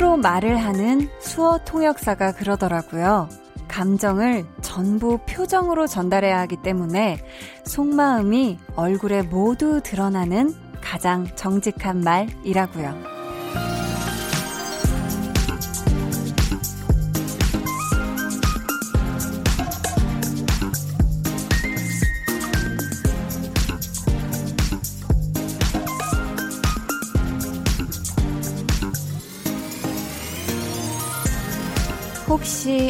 손으로 말을 하는 수어 통역사가 그러더라고요. 감정을 전부 표정으로 전달해야 하기 때문에 속마음이 얼굴에 모두 드러나는 가장 정직한 말이라고요.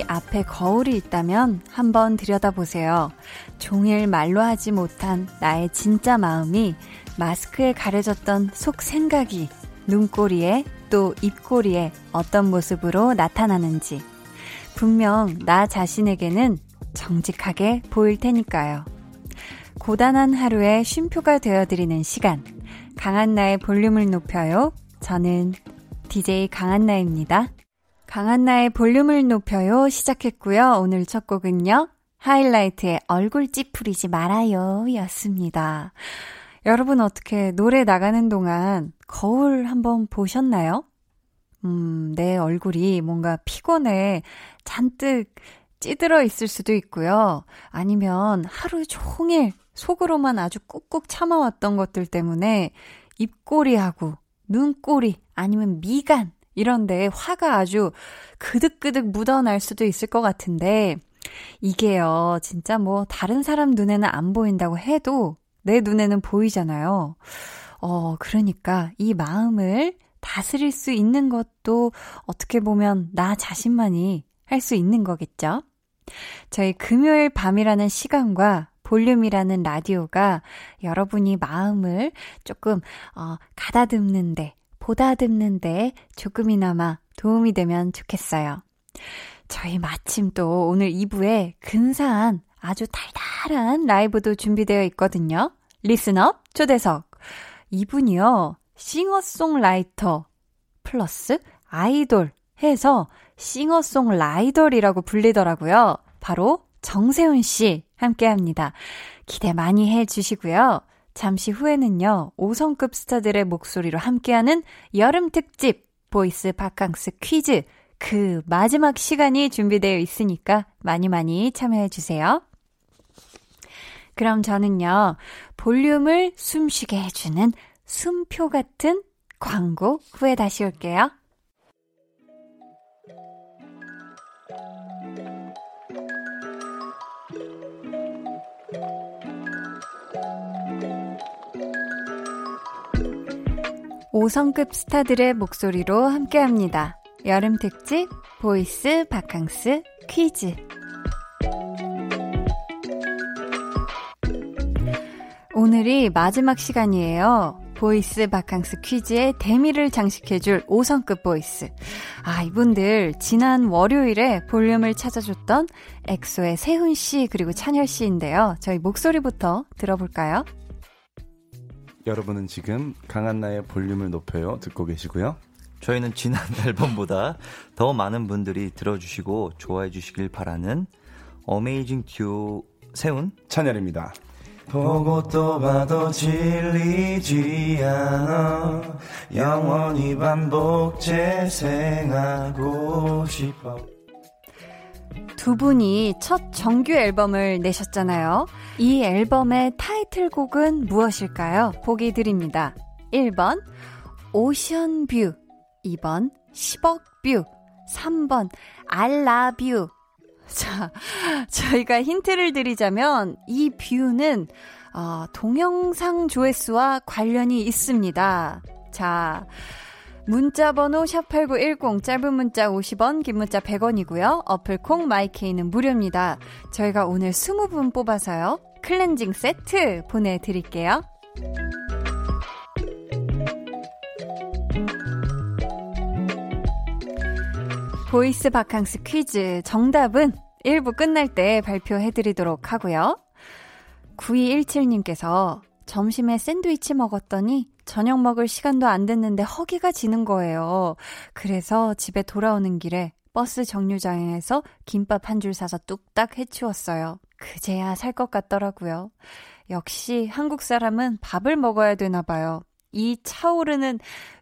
앞에 거울이 있다면 한번 들여다보세요. 종일 말로 하지 못한 나의 진짜 마음이 마스크에 가려졌던 속 생각이 눈꼬리에 또 입꼬리에 어떤 모습으로 나타나는지 분명 나 자신에게는 정직하게 보일 테니까요. 고단한 하루의 쉼표가 되어드리는 시간. 강한나의 볼륨을 높여요. 저는 DJ 강한나입니다. 강한나의 볼륨을 높여요 시작했고요. 오늘 첫 곡은요. 하이라이트의 얼굴 찌푸리지 말아요 였습니다. 여러분 어떻게 노래 나가는 동안 거울 한번 보셨나요? 음, 내 얼굴이 뭔가 피곤해 잔뜩 찌들어 있을 수도 있고요. 아니면 하루 종일 속으로만 아주 꾹꾹 참아왔던 것들 때문에 입꼬리하고 눈꼬리 아니면 미간 이런데 화가 아주 그득그득 묻어날 수도 있을 것 같은데, 이게요, 진짜 뭐, 다른 사람 눈에는 안 보인다고 해도 내 눈에는 보이잖아요. 어, 그러니까 이 마음을 다스릴 수 있는 것도 어떻게 보면 나 자신만이 할 수 있는 거겠죠? 저희 금요일 밤이라는 시간과 볼륨이라는 라디오가 여러분이 마음을 조금, 어, 가다듬는데, 보다듬는데 조금이나마 도움이 되면 좋겠어요. 저희 마침 또 오늘 2부에 근사한 아주 달달한 라이브도 준비되어 있거든요. 리스너 초대석. 이분이요. 싱어송라이터 플러스 아이돌 해서 싱어송라이더이라고 불리더라고요. 바로 정세훈 씨 함께 합니다. 기대 많이 해 주시고요. 잠시 후에는요, 5성급 스타들의 목소리로 함께하는 여름 특집 보이스 바캉스 퀴즈 그 마지막 시간이 준비되어 있으니까 많이 많이 참여해 주세요. 그럼 저는요, 볼륨을 숨쉬게 해주는 숨표 같은 광고 후에 다시 올게요. 5성급 스타들의 목소리로 함께합니다. 여름 특집 보이스 바캉스 퀴즈. 오늘이 마지막 시간이에요. 보이스 바캉스 퀴즈의 대미를 장식해줄 5성급 보이스. 아, 이분들 지난 월요일에 볼륨을 찾아줬던 엑소의 세훈 씨 그리고 찬열 씨인데요. 저희 목소리부터 들어볼까요? 여러분은 지금 강한나의 볼륨을 높여요 듣고 계시고요. 저희는 지난 앨범보다 더 많은 분들이 들어주시고 좋아해 주시길 바라는 어메이징 듀오 세운 찬열입니다. 보고 또 봐도 질리지 않아 영원히 반복 재생하고 싶어 두 분이 첫 정규 앨범을 내셨잖아요. 이 앨범의 타이틀곡은 무엇일까요? 보기 드립니다. 1번, 오션 뷰. 2번, 10억 뷰. 3번, I love you. 자, 저희가 힌트를 드리자면, 이 뷰는, 어, 동영상 조회수와 관련이 있습니다. 자, 문자 번호 샵8910 짧은 문자 50원 긴 문자 100원이고요. 어플 콩 마이케이는 무료입니다. 저희가 오늘 20분 뽑아서요. 클렌징 세트 보내드릴게요. 보이스 바캉스 퀴즈 정답은 1부 끝날 때 발표해드리도록 하고요. 9217님께서 점심에 샌드위치 먹었더니 저녁 먹을 시간도 안 됐는데 허기가 지는 거예요. 그래서 집에 돌아오는 길에 버스 정류장에서 김밥 한 줄 사서 뚝딱 해치웠어요. 그제야 살 것 같더라고요. 역시 한국 사람은 밥을 먹어야 되나 봐요. 이 차오르는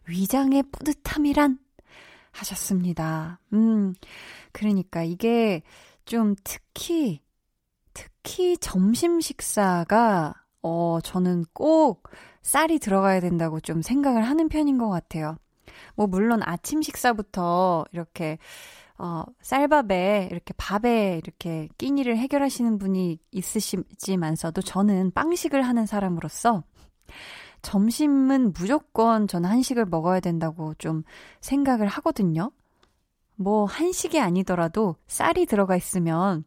위장의 뿌듯함이란 하셨습니다. 음, 그러니까 이게 좀 특히, 특히 점심 식사가, 어, 저는 꼭 쌀이 들어가야 된다고 좀 생각을 하는 편인 것 같아요. 뭐, 물론 아침 식사부터 이렇게, 어, 쌀밥에, 이렇게 밥에 이렇게 끼니를 해결하시는 분이 있으시지만서도 저는 빵식을 하는 사람으로서 점심은 무조건 저는 한식을 먹어야 된다고 좀 생각을 하거든요. 뭐, 한식이 아니더라도 쌀이 들어가 있으면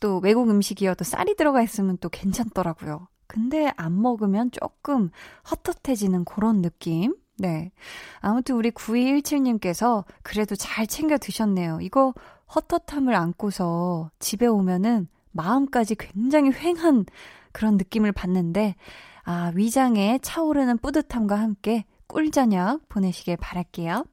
또 외국 음식이어도 쌀이 들어가 있으면 또 괜찮더라고요. 근데 안 먹으면 조금 헛헛해지는 그런 느낌? 네. 아무튼 우리 9217님께서 그래도 잘 챙겨 드셨네요. 이거 헛헛함을 안고서 집에 오면은 마음까지 굉장히 휑한 그런 느낌을 받는데, 아, 위장에 차오르는 뿌듯함과 함께 꿀저녁 보내시길 바랄게요.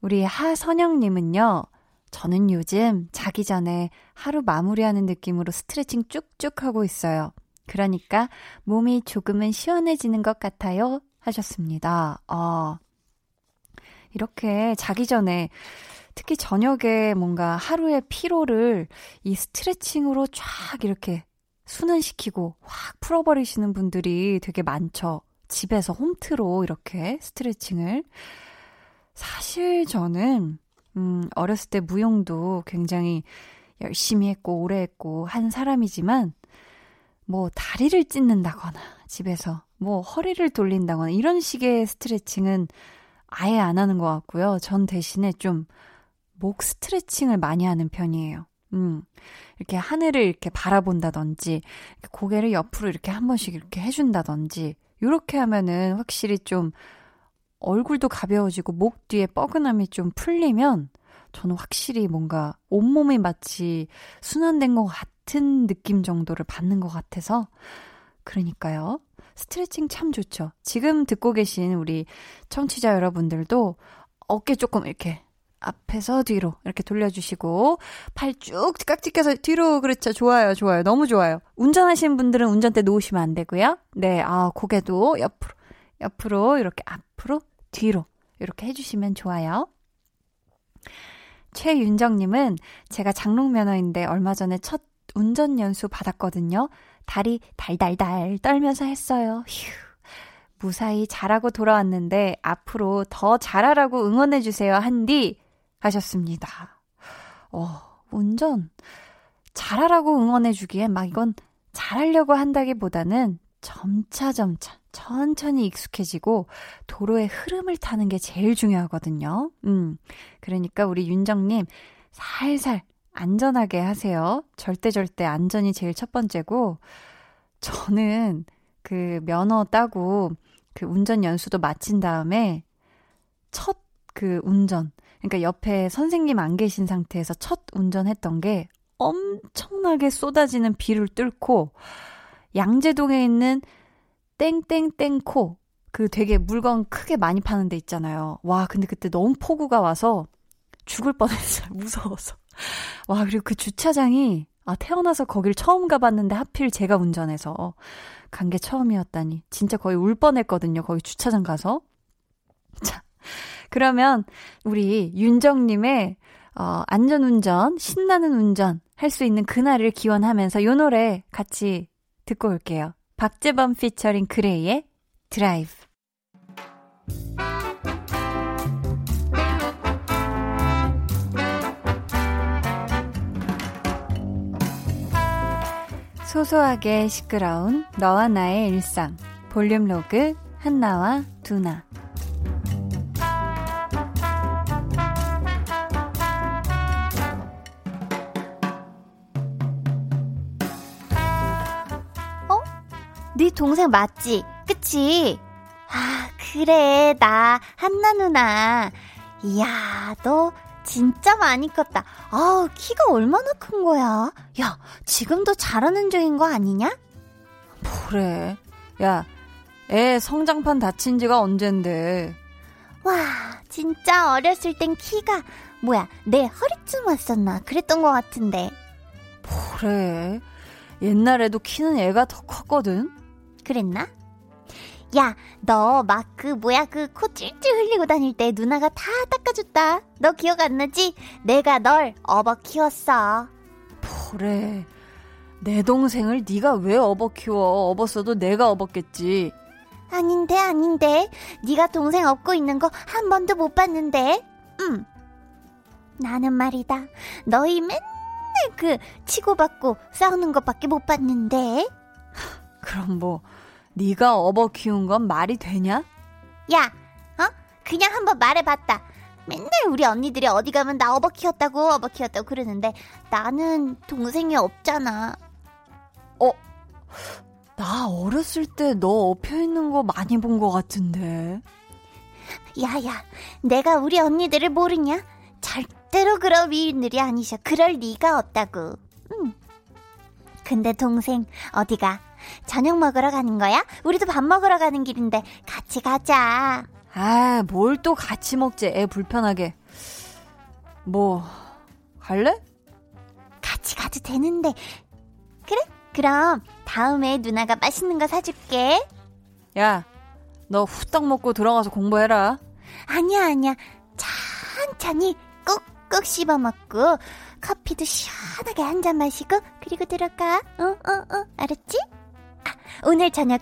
우리 하선영님은요, 저는 요즘 자기 전에 하루 마무리하는 느낌으로 스트레칭 쭉쭉 하고 있어요. 그러니까 몸이 조금은 시원해지는 것 같아요. 하셨습니다. 아, 이렇게 자기 전에 특히 저녁에 뭔가 하루의 피로를 이 스트레칭으로 쫙 이렇게 순환시키고 확 풀어버리시는 분들이 되게 많죠. 집에서 홈트로 이렇게 스트레칭을. 사실 저는, 음, 어렸을 때 무용도 굉장히 열심히 했고, 오래 했고, 한 사람이지만, 뭐, 다리를 찢는다거나, 집에서, 뭐, 허리를 돌린다거나, 이런 식의 스트레칭은 아예 안 하는 것 같고요. 전 대신에 좀, 목 스트레칭을 많이 하는 편이에요. 음, 이렇게 하늘을 이렇게 바라본다든지, 고개를 옆으로 이렇게 한 번씩 이렇게 해준다든지, 이렇게 하면은 확실히 좀 얼굴도 가벼워지고 목 뒤에 뻐근함이 좀 풀리면 저는 확실히 뭔가 온몸이 마치 순환된 것 같 은 느낌 정도를 받는 것 같아서 그러니까요. 스트레칭 참 좋죠. 지금 듣고 계신 우리 청취자 여러분들도 어깨 조금 이렇게 앞에서 뒤로 이렇게 돌려주시고 팔 쭉 깍지 껴서 뒤로 그렇죠. 좋아요 좋아요. 너무 좋아요. 운전하시는 분들은 운전대 놓으시면 안 되고요. 네아 고개도 옆으로 옆으로 이렇게 앞으로 뒤로 이렇게 해주시면 좋아요. 최윤정님은 제가 장롱 면허인데 얼마 전에 첫 운전 연수 받았거든요 다리 달달달 떨면서 했어요 휴 무사히 잘하고 돌아왔는데 앞으로 더 잘하라고 응원해 주세요 한디 하셨습니다. 어, 운전 잘하라고 응원해 주기엔 막 이건 잘하려고 한다기보다는 점차 점차 천천히 익숙해지고 도로의 흐름을 타는 게 제일 중요하거든요. 음. 그러니까 우리 윤정 님 살살 안전하게 하세요. 절대 절대 안전이 제일 첫 번째고 저는 그 면허 따고 그 운전 연수도 마친 다음에 첫 그 운전 그러니까 옆에 선생님 안 계신 상태에서 첫 운전했던 게 엄청나게 쏟아지는 비를 뚫고 양재동에 있는 땡땡땡코 그 되게 물건 크게 많이 파는 데 있잖아요. 와, 근데 그때 너무 폭우가 와서 죽을 뻔했어요. 무서워서. 와, 그리고 그 주차장이 아, 태어나서 거길 처음 가봤는데 하필 제가 운전해서 간 게 처음이었다니. 진짜 거의 울 뻔했거든요. 거기 주차장 가서. 자, 그러면 우리 윤정님의 어, 안전운전, 신나는 운전 할 수 있는 그날을 기원하면서 요 노래 같이 듣고 올게요. 박재범 피처링 그레이의 드라이브. 소소하게 시끄러운 너와 나의 일상. 볼륨 로그 한나와 두나. 네 동생 맞지? 그치? 아, 그래. 나 한나 누나. 이야, 너 진짜 많이 컸다. 아우, 키가 얼마나 큰 거야? 야, 지금도 자라는 중인 거 아니냐? 뭐래. 야, 애 성장판 다친 지가 언젠데. 와, 진짜 어렸을 땐 키가, 뭐야, 내 허리쯤 왔었나? 그랬던 것 같은데. 뭐래. 옛날에도 키는 애가 더 컸거든. 그랬나? 야, 너 막 그 뭐야 그 코 찔찔 흘리고 다닐 때 누나가 다 닦아줬다. 너 기억 안 나지? 내가 널 업어 키웠어. 그래. 내 동생을 네가 왜 업어 키워? 업었어도 내가 업었겠지. 아닌데 아닌데. 네가 동생 업고 있는 거 한 번도 못 봤는데. 응. 나는 말이다. 너희 맨날 그 치고받고 싸우는 것밖에 못 봤는데. 그럼 뭐 네가 업어 키운 건 말이 되냐? 야, 어? 그냥 한번 말해봤다. 맨날 우리 언니들이 어디 가면 나 업어 키웠다고 업어 키웠다고 그러는데 나는 동생이 없잖아. 어? 나 어렸을 때 너 업혀 있는 거 많이 본 것 같은데. 야야, 내가 우리 언니들을 모르냐? 절대로 그럴 위인들이 아니셔. 그럴 리가 없다고. 응. 근데 동생 어디가? 저녁 먹으러 가는 거야? 우리도 밥 먹으러 가는 길인데 같이 가자. 아, 뭘 또 같이 먹지? 애 불편하게. 뭐 갈래? 같이 가도 되는데. 그래? 그럼 다음에 누나가 맛있는 거 사줄게. 야, 너 후딱 먹고 들어가서 공부해라. 아니야, 아니야. 천천히 꾹꾹 씹어 먹고 커피도 시원하게 한 잔 마시고 그리고 들어가. 어, 어, 어. 알았지? 아, 오늘 저녁은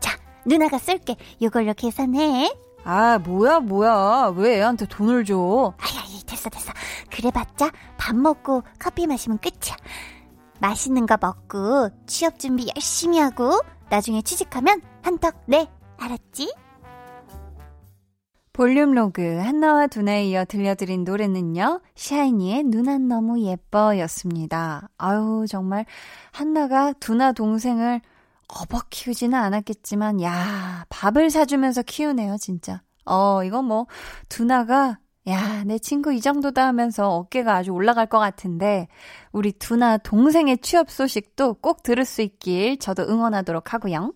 자, 누나가 쏠게. 이걸로 계산해. 아, 뭐야, 뭐야. 왜 애한테 돈을 줘? 아야, 됐어, 됐어. 그래봤자 밥 먹고 커피 마시면 끝이야. 맛있는 거 먹고 취업 준비 열심히 하고 나중에 취직하면 한턱 내. 알았지? 볼륨 로그 한나와 두나에 이어 들려드린 노래는요. 샤이니의 누난 너무 예뻐였습니다. 아유 정말 한나가 두나 동생을 업어 키우지는 않았겠지만 야 밥을 사주면서 키우네요 진짜. 어 이건 뭐 두나가 야, 내 친구 이 정도다 하면서 어깨가 아주 올라갈 것 같은데, 우리 두나 동생의 취업 소식도 꼭 들을 수 있길 저도 응원하도록 하고요.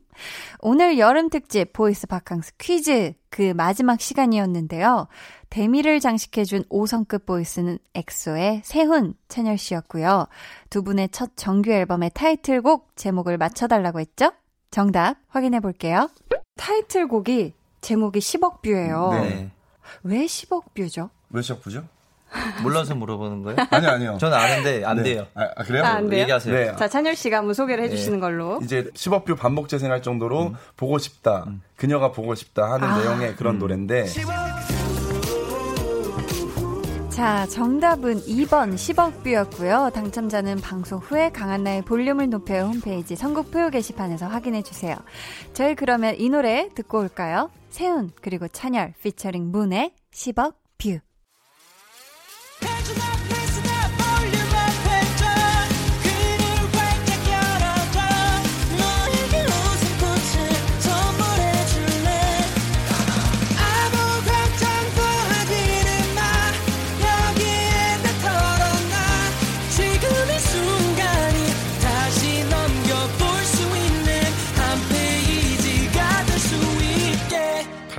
오늘 여름 특집 보이스 바캉스 퀴즈 그 마지막 시간이었는데요. 대미를 장식해준 5성급 보이스는 엑소의 세훈, 찬열 씨였고요. 두 분의 첫 정규 앨범의 타이틀곡 제목을 맞춰달라고 했죠? 정답 확인해 볼게요. 타이틀곡이 제목이 10억 뷰예요. 네. 왜 10억 뷰죠? 왜 10억 뷰죠? 몰라서 물어보는 거예요? 아니요, 아니요. 저는 아는데 안 네. 돼요. 아, 아, 그래요? 아, 안 돼요? 얘기하세요. 네. 자, 찬열 씨가 한번 소개를 해주시는 걸로. 이제 10억 뷰 반복 재생할 정도로 음. 보고 싶다. 그녀가 보고 싶다 하는 아. 내용의 그런 노래인데 자, 정답은 2번 10억 뷰였고요. 당첨자는 방송 후에 강한나의 볼륨을 높여 홈페이지 선곡표 게시판에서 확인해 주세요. 저희 그러면 이 노래 듣고 올까요? 세훈 그리고 찬열 피처링 문의 10억 뷰.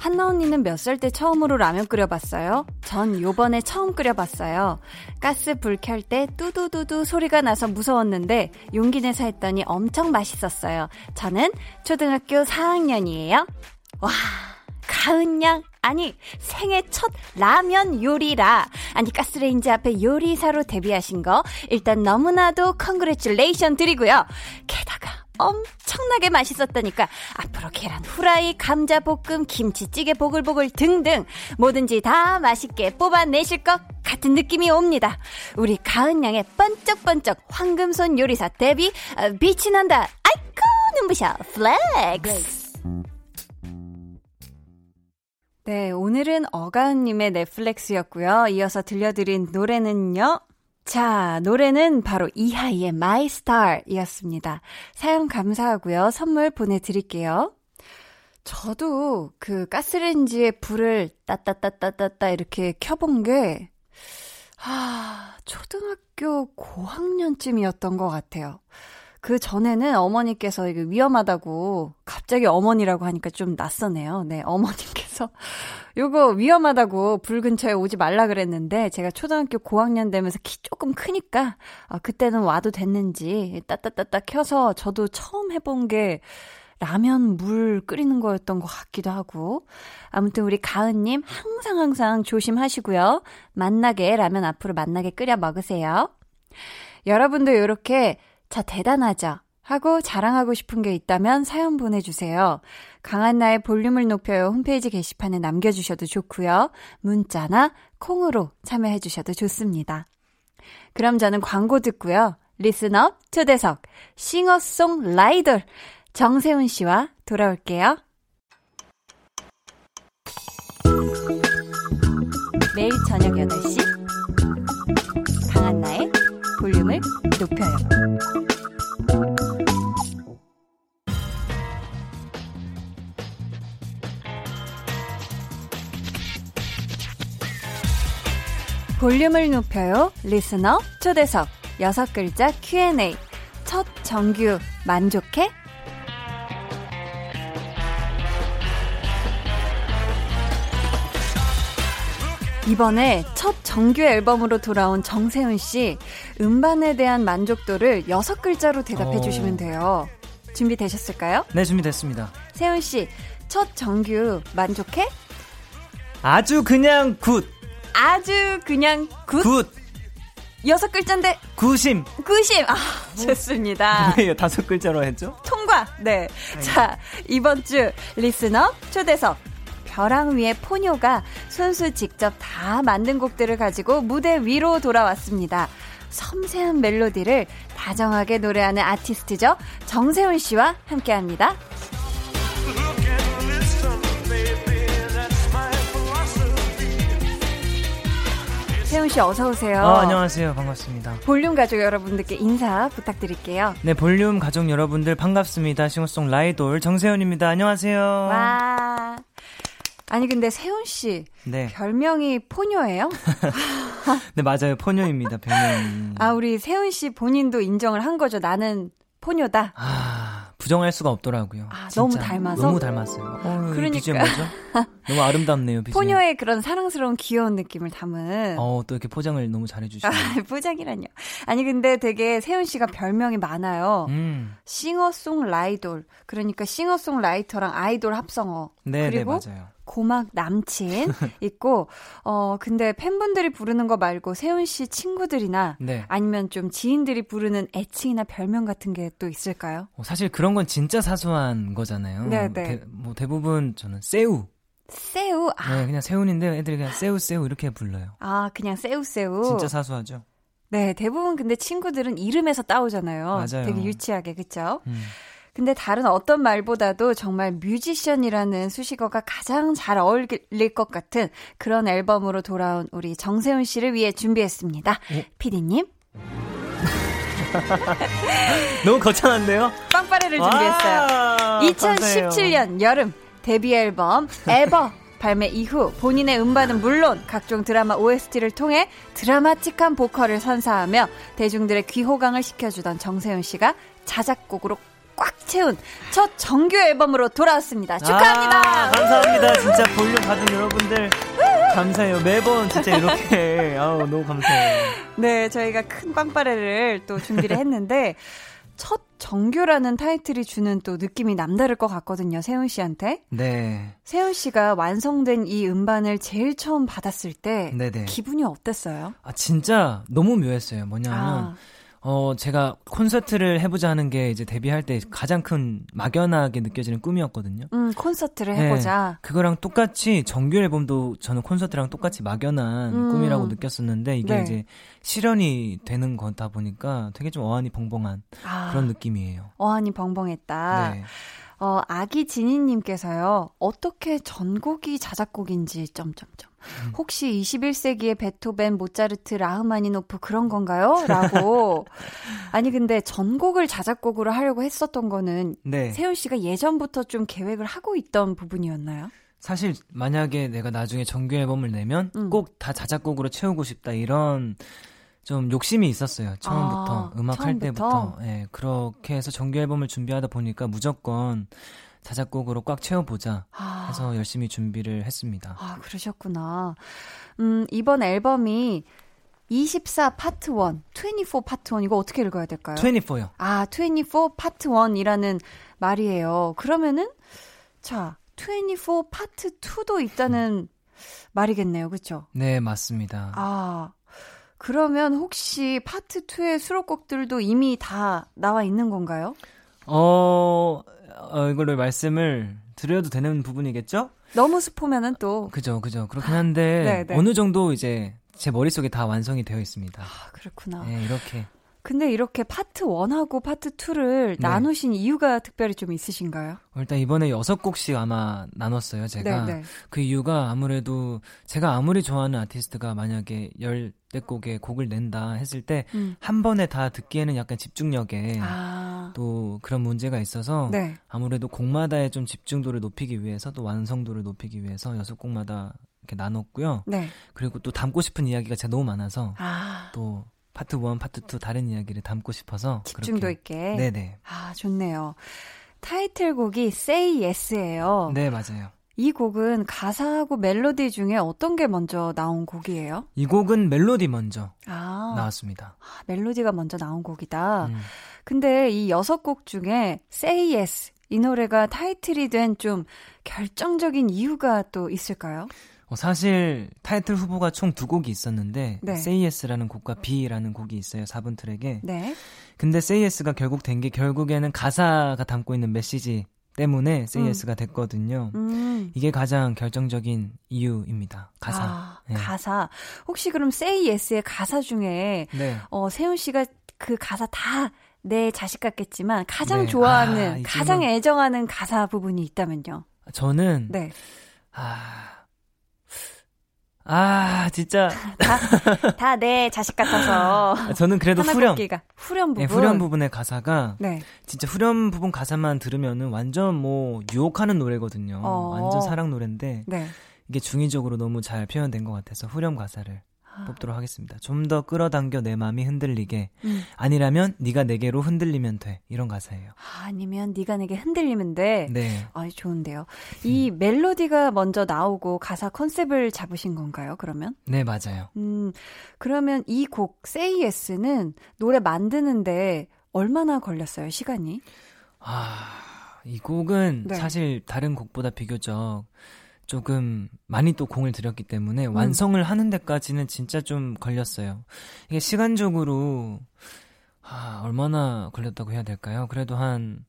한나 언니는 몇 살 때 처음으로 라면 끓여봤어요? 전 요번에 처음 끓여봤어요. 가스 불 켤 때 뚜두두두 소리가 나서 무서웠는데 용기 내서 했더니 엄청 맛있었어요. 저는 초등학교 4학년이에요. 와, 가은양. 아니, 생애 첫 라면 요리라. 아니, 가스레인지 앞에 요리사로 데뷔하신 거 일단 너무나도 congratulation 드리고요. 게다가 엄청나게 맛있었다니까 앞으로 계란 후라이, 감자 볶음, 김치찌개 보글보글 등등 뭐든지 다 맛있게 뽑아내실 것 같은 느낌이 옵니다. 우리 가은 양의 번쩍번쩍 황금손 요리사 데뷔 어, 빛이 난다. 아이쿠 눈부셔 flex. 네, 오늘은 어가은님의 내 flex였고요. 이어서 들려드린 노래는요. 자, 노래는 바로 이하이의 My Star 이었습니다. 사연 감사하고요. 선물 보내드릴게요. 저도 그 가스레인지에 불을 따따따따따따 이렇게 켜본 게, 아, 초등학교 고학년쯤이었던 것 같아요. 그 전에는 어머니께서 이거 위험하다고 갑자기 어머니라고 하니까 좀 낯서네요. 네, 어머니께서 요거 위험하다고 불 근처에 오지 말라 그랬는데 제가 초등학교 고학년 되면서 키 조금 크니까 아, 그때는 와도 됐는지 따따따따 켜서 저도 처음 해본 게 라면 물 끓이는 거였던 것 같기도 하고. 아무튼 우리 가은님 항상 항상 조심하시고요. 만나게 라면 앞으로 만나게 끓여 먹으세요. 여러분도 이렇게 자, 대단하죠? 하고 자랑하고 싶은 게 있다면 사연 보내주세요. 강한나의 볼륨을 높여요 홈페이지 게시판에 남겨주셔도 좋고요. 문자나 콩으로 참여해주셔도 좋습니다. 그럼 저는 광고 듣고요. 리스너 초대석 싱어송 라이돌 정세훈 씨와 돌아올게요. 매일 저녁 8시 강한나의 볼륨을 높여요. 볼륨을 높여요. 리스너 초대석 여섯 글자 Q&A 첫 정규 만족해? 이번에 첫 정규 앨범으로 돌아온 정세훈 씨 음반에 대한 만족도를 여섯 글자로 대답해 어. 주시면 돼요. 준비되셨을까요? 네, 준비됐습니다. 세훈 씨, 첫 정규 만족해? 아주 그냥 good, 아주 그냥 good. Good, 여섯 글자인데 good임. Good임. 아, 좋습니다. 왜요? 다섯 글자로 했죠? 통과. 네. 자, 이번 주 listener 초대석 벼랑 위의 포뇨가 손수 직접 다 만든 곡들을 가지고 무대 위로 돌아왔습니다. 섬세한 멜로디를 다정하게 노래하는 아티스트죠. 정세운 씨와 함께 합니다. 세운 씨 어서 오세요. 어, 안녕하세요. 반갑습니다. 볼륨 가족 여러분들께 인사 부탁드릴게요. 네, 볼륨 가족 여러분들 반갑습니다. 싱어송라이돌 정세운입니다. 안녕하세요. 와. 아니 근데 세운 씨 네. 별명이 포뇨예요? 네, 맞아요. 포뇨입니다. 별명. 아 우리 세운 씨 본인도 인정을 한 거죠. 나는 포뇨다. 아, 부정할 수가 없더라고요. 아. 너무 닮아서? 너무 닮았어요. 어, 그러니까. 뭐죠? 너무 아름답네요, BGM. 포뇨의 그런 사랑스러운 귀여운 느낌을 담은 어, 또 이렇게 포장을 너무 잘해주시네요. 아, 포장이란요. 아니 근데 되게 세훈 씨가 별명이 많아요. 음, 싱어송 라이돌. 그러니까 싱어송 라이터랑 아이돌 합성어. 네, 그리고 네, 맞아요. 고막 남친 있고 어 근데 팬분들이 부르는 거 말고 세훈 씨 친구들이나 네. 아니면 좀 지인들이 부르는 애칭이나 별명 같은 게 또 있을까요? 어, 사실 그런 건 진짜 사소한 거잖아요. 네, 네. 대, 뭐 대부분 저는 새우. 새우 아, 네, 그냥 새우인데 애들이 그냥 새우 새우 이렇게 불러요. 아 그냥 새우 새우. 진짜 사소하죠. 네 대부분 근데 친구들은 이름에서 따오잖아요. 맞아요. 되게 유치하게 그쵸? 음. 근데 다른 어떤 말보다도 정말 뮤지션이라는 수식어가 가장 잘 어울릴 것 같은 그런 앨범으로 돌아온 우리 정세훈 씨를 위해 준비했습니다. 어? 피디님 너무 거창한데요? 빵빠레를 준비했어요. 와, 2017년 여름 데뷔 앨범 에버 발매 이후 본인의 음반은 물론 각종 드라마 OST를 통해 드라마틱한 보컬을 선사하며 대중들의 귀호강을 시켜주던 정세훈 씨가 자작곡으로 꽉 채운 첫 정규 앨범으로 돌아왔습니다. 축하합니다. 아, 감사합니다. 진짜 볼륨 가족 여러분들. 감사해요. 매번 진짜 이렇게. 아우, 너무 감사해요. 네, 저희가 큰 빵빠레를 또 준비를 했는데 첫 정규라는 타이틀이 주는 또 느낌이 남다를 것 같거든요. 세훈 씨한테. 네. 세훈 씨가 완성된 이 음반을 제일 처음 받았을 때 네네. 기분이 어땠어요? 아, 진짜 너무 묘했어요. 뭐냐면, 아, 어, 제가 콘서트를 해보자 하는 게 이제 데뷔할 때 가장 큰 막연하게 느껴지는 꿈이었거든요. 음, 콘서트를 네. 해보자. 그거랑 똑같이 정규 앨범도 저는 콘서트랑 똑같이 막연한 음. 꿈이라고 느꼈었는데 이게 네. 이제 실현이 되는 거다 보니까 되게 좀 어안이 벙벙한 아, 그런 느낌이에요. 어안이 벙벙했다. 네. 어, 아기 지니님께서요, 어떻게 전곡이 자작곡인지, 점점점. 음. 혹시 21세기의 베토벤, 모차르트, 라흐마니노프 그런 건가요? 라고. 아니, 근데 전곡을 자작곡으로 하려고 했었던 거는 네. 세훈 씨가 예전부터 좀 계획을 하고 있던 부분이었나요? 사실 만약에 내가 나중에 정규 앨범을 내면 음. 꼭다 자작곡으로 채우고 싶다 이런 좀 욕심이 있었어요. 처음부터 아, 음악 할 처음부터? 때부터. 예, 그렇게 해서 정규 앨범을 준비하다 보니까 무조건 자작곡으로 꽉 채워보자 아. 해서 열심히 준비를 했습니다. 아, 그러셨구나. 음, 이번 앨범이 24 파트 1, 24 파트 1, 이거 어떻게 읽어야 될까요? 24요. 아, 24 파트 1이라는 말이에요. 그러면은, 자, 24 파트 2도 있다는 말이겠네요. 그쵸? 네, 맞습니다. 아, 그러면 혹시 파트 2의 수록곡들도 이미 다 나와 있는 건가요? 어, 어, 이걸로 말씀을 드려도 되는 부분이겠죠? 너무 스포면은 또, 그죠, 그죠. 그렇긴 한데, 네, 네. 어느 정도 이제 제 머릿속에 다 완성이 되어 있습니다. 아, 그렇구나. 네, 이렇게. 근데 이렇게 파트 1하고 파트 2를 네. 나누신 이유가 특별히 좀 있으신가요? 일단 이번에 여섯 곡씩 아마 나눴어요, 제가. 네, 네. 그 이유가 아무래도 제가 아무리 좋아하는 아티스트가 만약에 열 댓 곡의 곡을 낸다 했을 때한 음. 번에 다 듣기에는 약간 집중력에 아, 또 그런 문제가 있어서 네. 아무래도 곡마다의 좀 집중도를 높이기 위해서 또 완성도를 높이기 위해서 여섯 곡마다 이렇게 나눴고요. 네. 그리고 또 담고 싶은 이야기가 제가 너무 많아서 아, 또 파트 1, 파트 2 다른 이야기를 담고 싶어서 집중도 그렇게. 있게. 네네. 아, 좋네요. 타이틀곡이 Say Yes예요. 네, 맞아요. 이 곡은 가사하고 멜로디 중에 어떤 게 먼저 나온 곡이에요? 이 곡은 멜로디 먼저 아, 나왔습니다. 아, 멜로디가 먼저 나온 곡이다. 음. 근데 이 여섯 곡 중에 Say Yes 이 노래가 타이틀이 된 좀 결정적인 이유가 또 있을까요? 어, 사실 타이틀 후보가 총 두 곡이 있었는데 네. Say Yes라는 곡과 B라는 곡이 있어요. 4분 트랙에. 네. 근데 Say Yes가 결국 된 게 결국에는 가사가 담고 있는 메시지 때문에 Say 음. 됐거든요. 음. 이게 가장 결정적인 이유입니다. 가사. 아, 네. 가사. 혹시 그럼 Say Yes의 가사 중에 네. 어, 세훈 씨가 그 가사 다 내 자식 같겠지만 가장 네. 좋아하는, 아, 이 가장. 애정하는 가사 부분이 있다면요. 저는 네. 아. 아, 진짜 다 내 자식 같아서. 저는 그래도 후렴 꼽기가. 후렴 부분. 네, 후렴 부분의 가사가 네. 진짜 후렴 부분 가사만 들으면은 완전 뭐 유혹하는 노래거든요. 어. 완전 사랑 노래인데 네. 이게 중의적으로 너무 잘 표현된 것 같아서 후렴 가사를 아. 뽑도록 하겠습니다. 좀 더 끌어당겨 내 마음이 흔들리게 음. 아니라면 네가 내게로 흔들리면 돼 이런 가사예요. 아, 아니면 네가 내게 흔들리면 돼. 네, 아, 좋은데요. 이 멜로디가 먼저 나오고 가사 컨셉을 잡으신 건가요? 그러면? 네 맞아요. 음, 그러면 이 곡 Say Yes는 노래 만드는데 얼마나 걸렸어요? 시간이? 아, 이 곡은 네. 사실 다른 곡보다 비교적 조금 많이 또 공을 들였기 때문에 음. 완성을 하는 데까지는 진짜 좀 걸렸어요. 이게 시간적으로 아, 얼마나 걸렸다고 해야 될까요? 그래도 한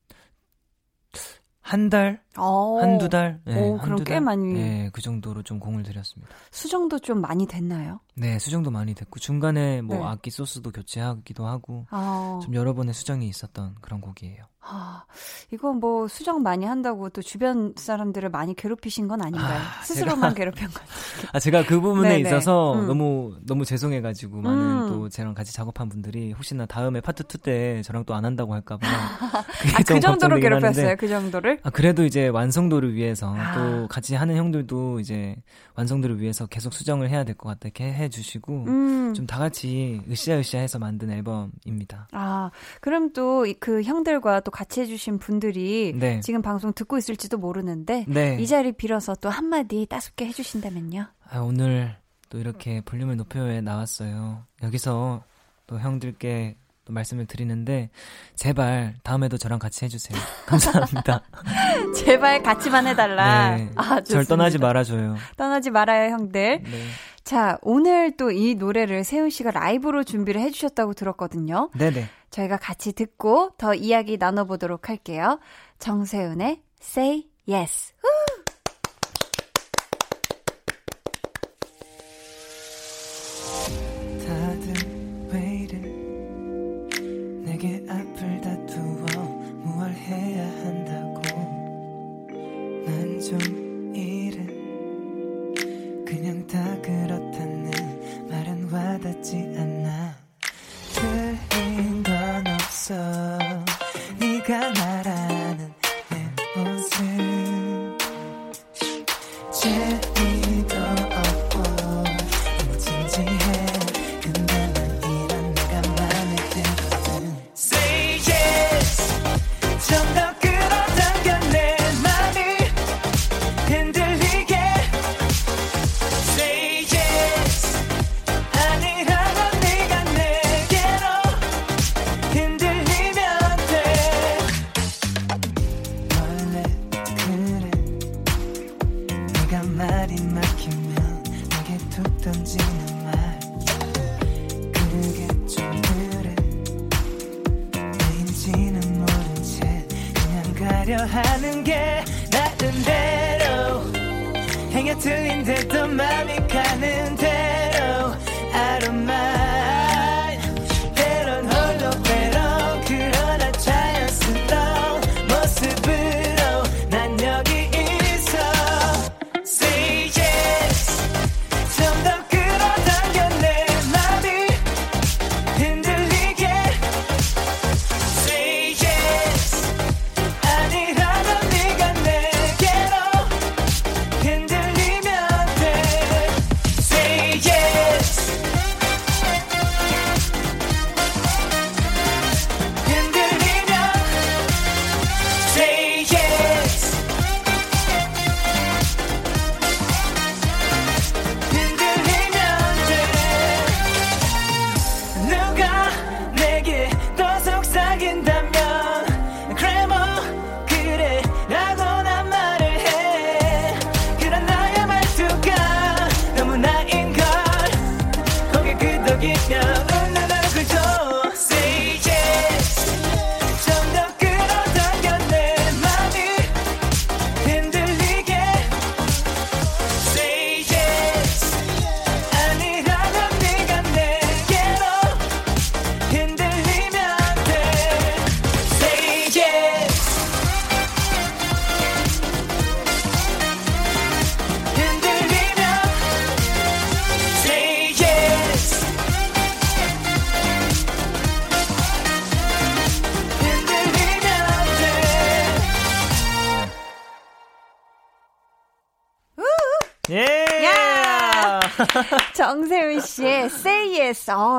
한 달, 어. 한두 달, 네, 오, 한두 그럼 꽤 달? 많이- 네, 그 정도로 좀 공을 들였습니다. 수정도 좀 많이 됐나요? 네, 수정도 많이 됐고 중간에 뭐 네. 악기 소스도 교체하기도 하고 아, 좀 여러 번의 수정이 있었던 그런 곡이에요. 아, 이거 뭐 수정 많이 한다고 또 주변 사람들을 많이 괴롭히신 건 아닌가요? 아, 스스로만 괴롭힌 건. 아 제가 그 부분에 네네. 있어서 음. 너무 너무 죄송해가지고 많은 음. 또 저랑 같이 작업한 분들이 혹시나 다음에 파트 2 때 저랑 또 안 한다고 할까봐 아, 좀그 정도로 걱정되긴 하는데 괴롭혔어요? 그 정도를? 아 그래도 이제 완성도를 위해서 아. 또 같이 하는 형들도 이제 완성도를 위해서 계속 수정을 해야 될 것 같다 이렇게 해주시고 음. 좀다 같이 으쌰으쌰해서 만든 앨범입니다. 아, 그럼 또 그 형들과 또 같이 해주신 분들이 네. 지금 방송 듣고 있을지도 모르는데 네. 이 자리 빌어서 또 한마디 따숩게 해주신다면요. 아, 오늘 또 이렇게 볼륨을 높여에 나왔어요. 여기서 또 형들께 또 말씀을 드리는데 제발 다음에도 저랑 같이 해주세요. 감사합니다. 제발 같이만 해달라. 네. 아, 절 좋습니다. 떠나지 말아줘요. 떠나지 말아요, 형들. 네. 자, 오늘 또 이 노래를 세훈 씨가 라이브로 준비를 해주셨다고 들었거든요. 네네. 저희가 같이 듣고 더 이야기 나눠보도록 할게요. 정세훈의 Say Yes. 다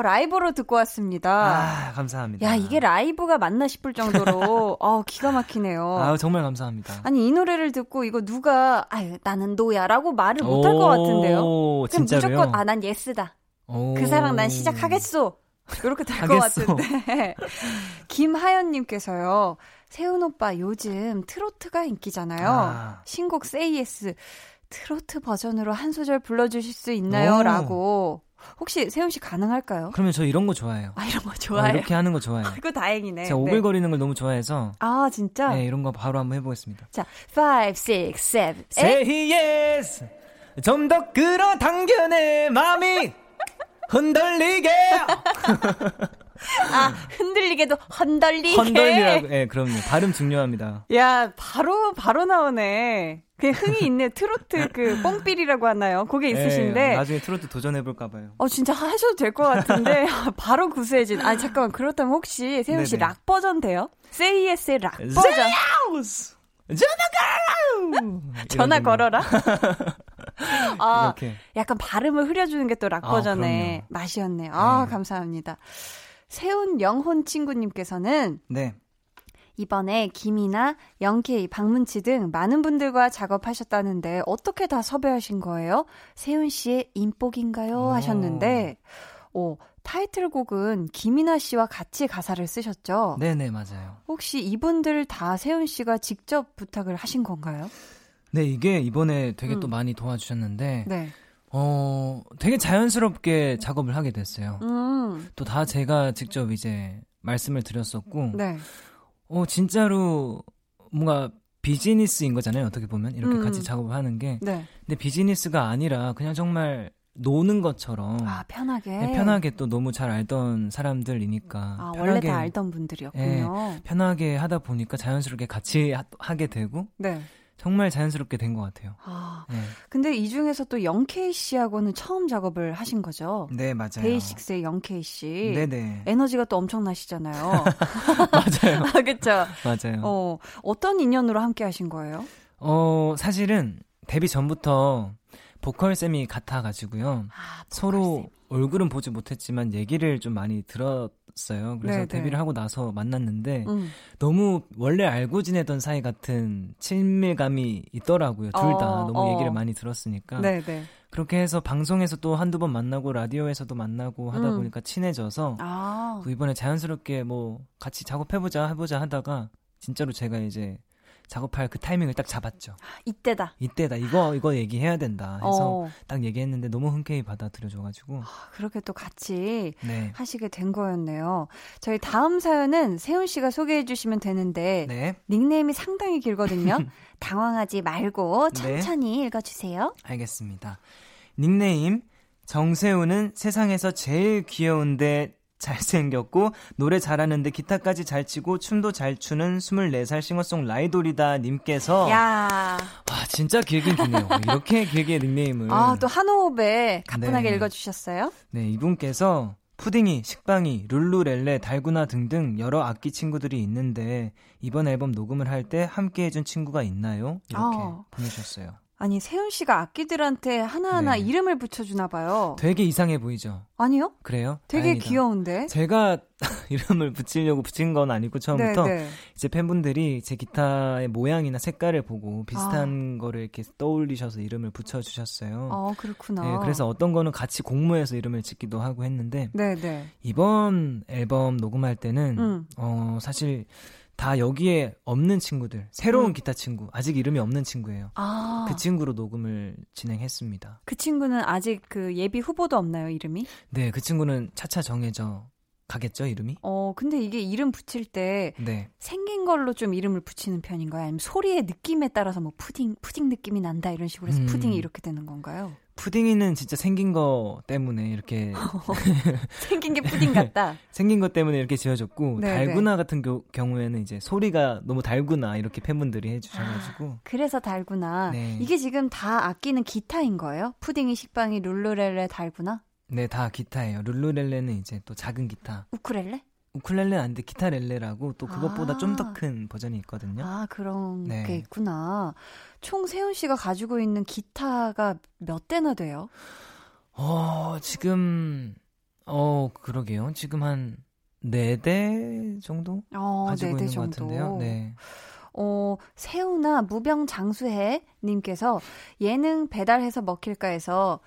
라이브로 듣고 왔습니다. 아, 감사합니다. 야 이게 라이브가 맞나 싶을 정도로 어 기가 막히네요. 아, 정말 감사합니다. 아니 이 노래를 듣고 이거 누가 아유 나는 노야 라고 말을 못 할 것 같은데요. 그럼 진짜로요? 무조건 아 난 예스다. 오. 그 사랑 난 시작하겠소. 이렇게 될 것. 같은데. 김하연님께서요. 세훈 오빠 요즘 트로트가 인기잖아요. 아. 신곡 Say Yes 트로트 버전으로 한 소절 불러주실 수 있나요? 오. 라고. 혹시 세훈 씨 가능할까요? 그러면 저 이런 거 좋아해요. 아 이런 거 어, 좋아해요. 이렇게 하는 거 좋아해요. 그거 다행이네. 제가 네. 오글거리는 걸 너무 좋아해서 아 진짜? 네, 이런 거 바로 한번 해보겠습니다. 자, 5, 6, 7, 8. Say yes. 좀 더 끌어당겨 내 맘이 흔들리게. 아, 흔들리게도 헌덜리게. 흔들리라고. 예, 그럼요. 발음 중요합니다. 야, 바로, 바로 나오네. 그냥 흥이 있네. 트로트 그 뽕삘이라고 하나요? 그게 있으신데. 예, 나중에 트로트 도전해볼까 봐요. 어, 진짜 하셔도 될 것 같은데. 바로 구수해진. 아니, 잠깐만. 그렇다면 혹시 세훈 씨. 락 버전 돼요? Say Yes의 락 버전. Zeus! 전화 걸어! 전화 걸어라? 아, 이렇게. 약간 발음을 흐려주는 게 또락 아, 버전의. 맛이었네요. 아, 네. 감사합니다. 세훈 영혼 친구님께서는 네. 이번에 김이나 영케이, 박문치 등 많은 분들과 작업하셨다는데 어떻게 다 섭외하신 거예요? 세훈 씨의 인복인가요? 오. 하셨는데, 어, 타이틀곡은 김이나 씨와 같이 가사를 쓰셨죠? 네네, 맞아요. 혹시 이분들 다 세훈 씨가 직접 부탁을 하신 건가요? 네, 이게 이번에 되게 음. 또 많이 도와주셨는데, 네. 어, 되게 자연스럽게 작업을 하게 됐어요. 음, 또다 제가 직접 이제 말씀을 드렸었고, 네. 어, 진짜로 뭔가 비즈니스인 거잖아요, 어떻게 보면. 이렇게 음. 같이 작업을 하는 게. 네. 근데 비즈니스가 아니라 그냥 정말 노는 것처럼 아, 편하게. 네, 편하게 또 너무 잘 알던 사람들이니까 아, 편하게, 원래 다 알던 분들이었군요. 편하게 하다 보니까 자연스럽게 같이 하, 하게 되고 네. 정말 자연스럽게 된 것 같아요. 아, 네, 근데 이 중에서 또 영케이 씨하고는 처음 작업을 하신 거죠? 네 맞아요. 데이식스의 영케이 씨. 네네 에너지가 또 엄청나시잖아요. 맞아요. 아, 그쵸? 맞아요. 어. 어, 어떤 인연으로 함께 하신 거예요? 사실은 데뷔 전부터 보컬 쌤이 같아가지고요. 아, 서로 얼굴은 보지 못했지만 얘기를 좀 많이 들었 어요. 그래서 네네. 데뷔를 하고 나서 만났는데 음. 너무 원래 알고 지내던 사이 같은 친밀감이 있더라고요. 둘다 어, 너무 어. 얘기를 많이 들었으니까 네네. 그렇게 해서 방송에서 또 한두 번 만나고 라디오에서도 만나고 하다 음. 보니까 친해져서 아, 또 이번에 자연스럽게 뭐 같이 작업해보자 해보자 하다가 진짜로 제가 이제 작업할 그 타이밍을 딱 잡았죠. 이때다. 이때다. 이거 이거 얘기해야 된다. 해서 어, 딱 얘기했는데 너무 흔쾌히 받아들여줘가지고 그렇게 또 같이 네. 하시게 된 거였네요. 저희 다음 사연은 세훈 씨가 소개해 주시면 되는데 네, 닉네임이 상당히 길거든요. 당황하지 말고 네. 천천히 읽어주세요. 알겠습니다. 닉네임 정세우는 세상에서 제일 귀여운데 잘생겼고 노래 잘하는데 기타까지 잘 치고 춤도 잘 추는 24살 싱어송 라이돌이다 님께서 야, 와 진짜 길긴 기네요. 이렇게 길게 닉네임을 아또 한 호흡에 가뿐하게 네. 읽어주셨어요. 네, 이분께서 푸딩이, 식빵이, 룰루렐레, 달구나 등등 여러 악기 친구들이 있는데 이번 앨범 녹음을 할 때 함께 해준 친구가 있나요? 이렇게 어. 보내주셨어요. 아니 세훈 씨가 악기들한테 하나하나 네. 이름을 붙여주나 봐요. 되게 이상해 보이죠? 아니요? 그래요? 되게 다행이다. 귀여운데. 제가 이름을 붙이려고 붙인 건 아니고 처음부터 네, 네. 이제 팬분들이 제 기타의 모양이나 색깔을 보고 비슷한 거를 이렇게 떠올리셔서 이름을 붙여주셨어요. 아. 어 그렇구나. 네, 그래서 어떤 거는 같이 공모해서 이름을 짓기도 하고 했는데 네, 네. 이번 앨범 녹음할 때는 음. 어 사실 다 여기에 없는 친구들 새로운 음. 기타 친구 아직 이름이 없는 친구예요. 아, 그 친구로 녹음을 진행했습니다. 그 친구는 아직 그 예비 후보도 없나요, 이름이? 네, 그 친구는 차차 정해져 가겠죠 이름이? 어, 근데 이게 이름 붙일 때 네, 생긴 걸로 좀 이름을 붙이는 편인가요? 아니면 소리의 느낌에 따라서 뭐 푸딩, 푸딩 느낌이 난다 이런 식으로 해서 음. 푸딩이 이렇게 되는 건가요? 푸딩이는 진짜 생긴 거 때문에 이렇게 생긴 게 푸딩 같다. 생긴 것 때문에 이렇게 지어졌고 네, 달구나 같은 교- 경우에는 이제 소리가 너무 달구나 이렇게 팬분들이 해주셔가지고 그래서 달구나. 네. 이게 지금 다 아끼는 기타인 거예요? 푸딩이, 식빵이, 룰루렐레, 달구나? 네 다 기타예요. 룰루렐레는 이제 또 작은 기타. 우쿨렐레? 우쿨렐레는 아닌데 기타렐레라고 또 그것보다 아. 좀더 큰 버전이 있거든요. 아, 그런 네. 게 있구나. 총 세훈 씨가 가지고 있는 기타가 몇 대나 돼요? 어, 지금, 어, 그러게요. 지금 한, 네대 정도? 어, 가지고 네대 있는 것 정도. 같은데요. 네. 어, 세우나 무병장수해 님께서 예능 배달해서 먹힐까 해서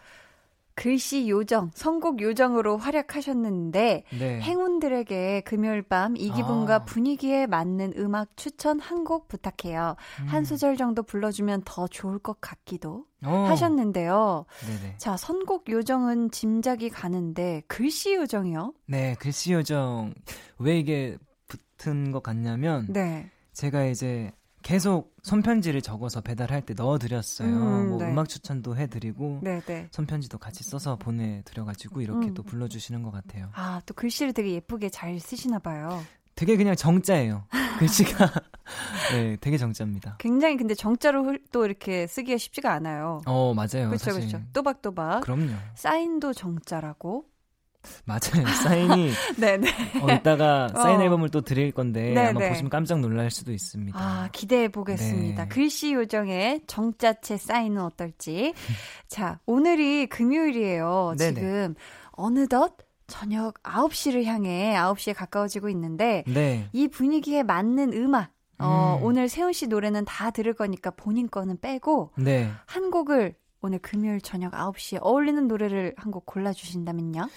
글씨 요정, 선곡 요정으로 활약하셨는데 네. 행운들에게 금요일 밤 이 기분과 아. 분위기에 맞는 음악 추천 한 곡 부탁해요. 한 음. 소절 정도 불러주면 더 좋을 것 같기도 어. 하셨는데요. 네네. 자, 선곡 요정은 짐작이 가는데 글씨 요정이요? 네, 글씨 요정. 왜 이게 붙은 것 같냐면, 네. 제가 이제 계속 손편지를 적어서 배달할 때 넣어드렸어요. 음, 뭐 네. 음악 추천도 해드리고, 네, 네. 손편지도 같이 써서 보내드려가지고, 이렇게 음. 또 불러주시는 것 같아요. 아, 또 글씨를 되게 예쁘게 잘 쓰시나 봐요. 되게 그냥 정자예요. 글씨가. 네, 되게 정자입니다. 굉장히 근데 정자로 흘- 또 이렇게 쓰기가 쉽지가 않아요. 어, 맞아요. 그렇죠. 그렇죠. 또박또박. 그럼요. 사인도 정자라고. 맞아요. 사인이 네, 네. 어, 이따가 어. 사인 앨범을 또 드릴 건데 네, 아마 네. 보시면 깜짝 놀랄 수도 있습니다. 아, 기대해 보겠습니다. 네. 글씨 요정의 정자체 사인은 어떨지. 자, 오늘이 금요일이에요. 네네. 지금 어느덧 저녁 9시를 향해 9시에 가까워지고 있는데 네. 이 분위기에 맞는 음악 어, 음. 오늘 세훈 씨 노래는 다 들을 거니까 본인 거는 빼고 네. 한 곡을 오늘 금요일 저녁 9시에 어울리는 노래를 한 곡 골라 주신다면요?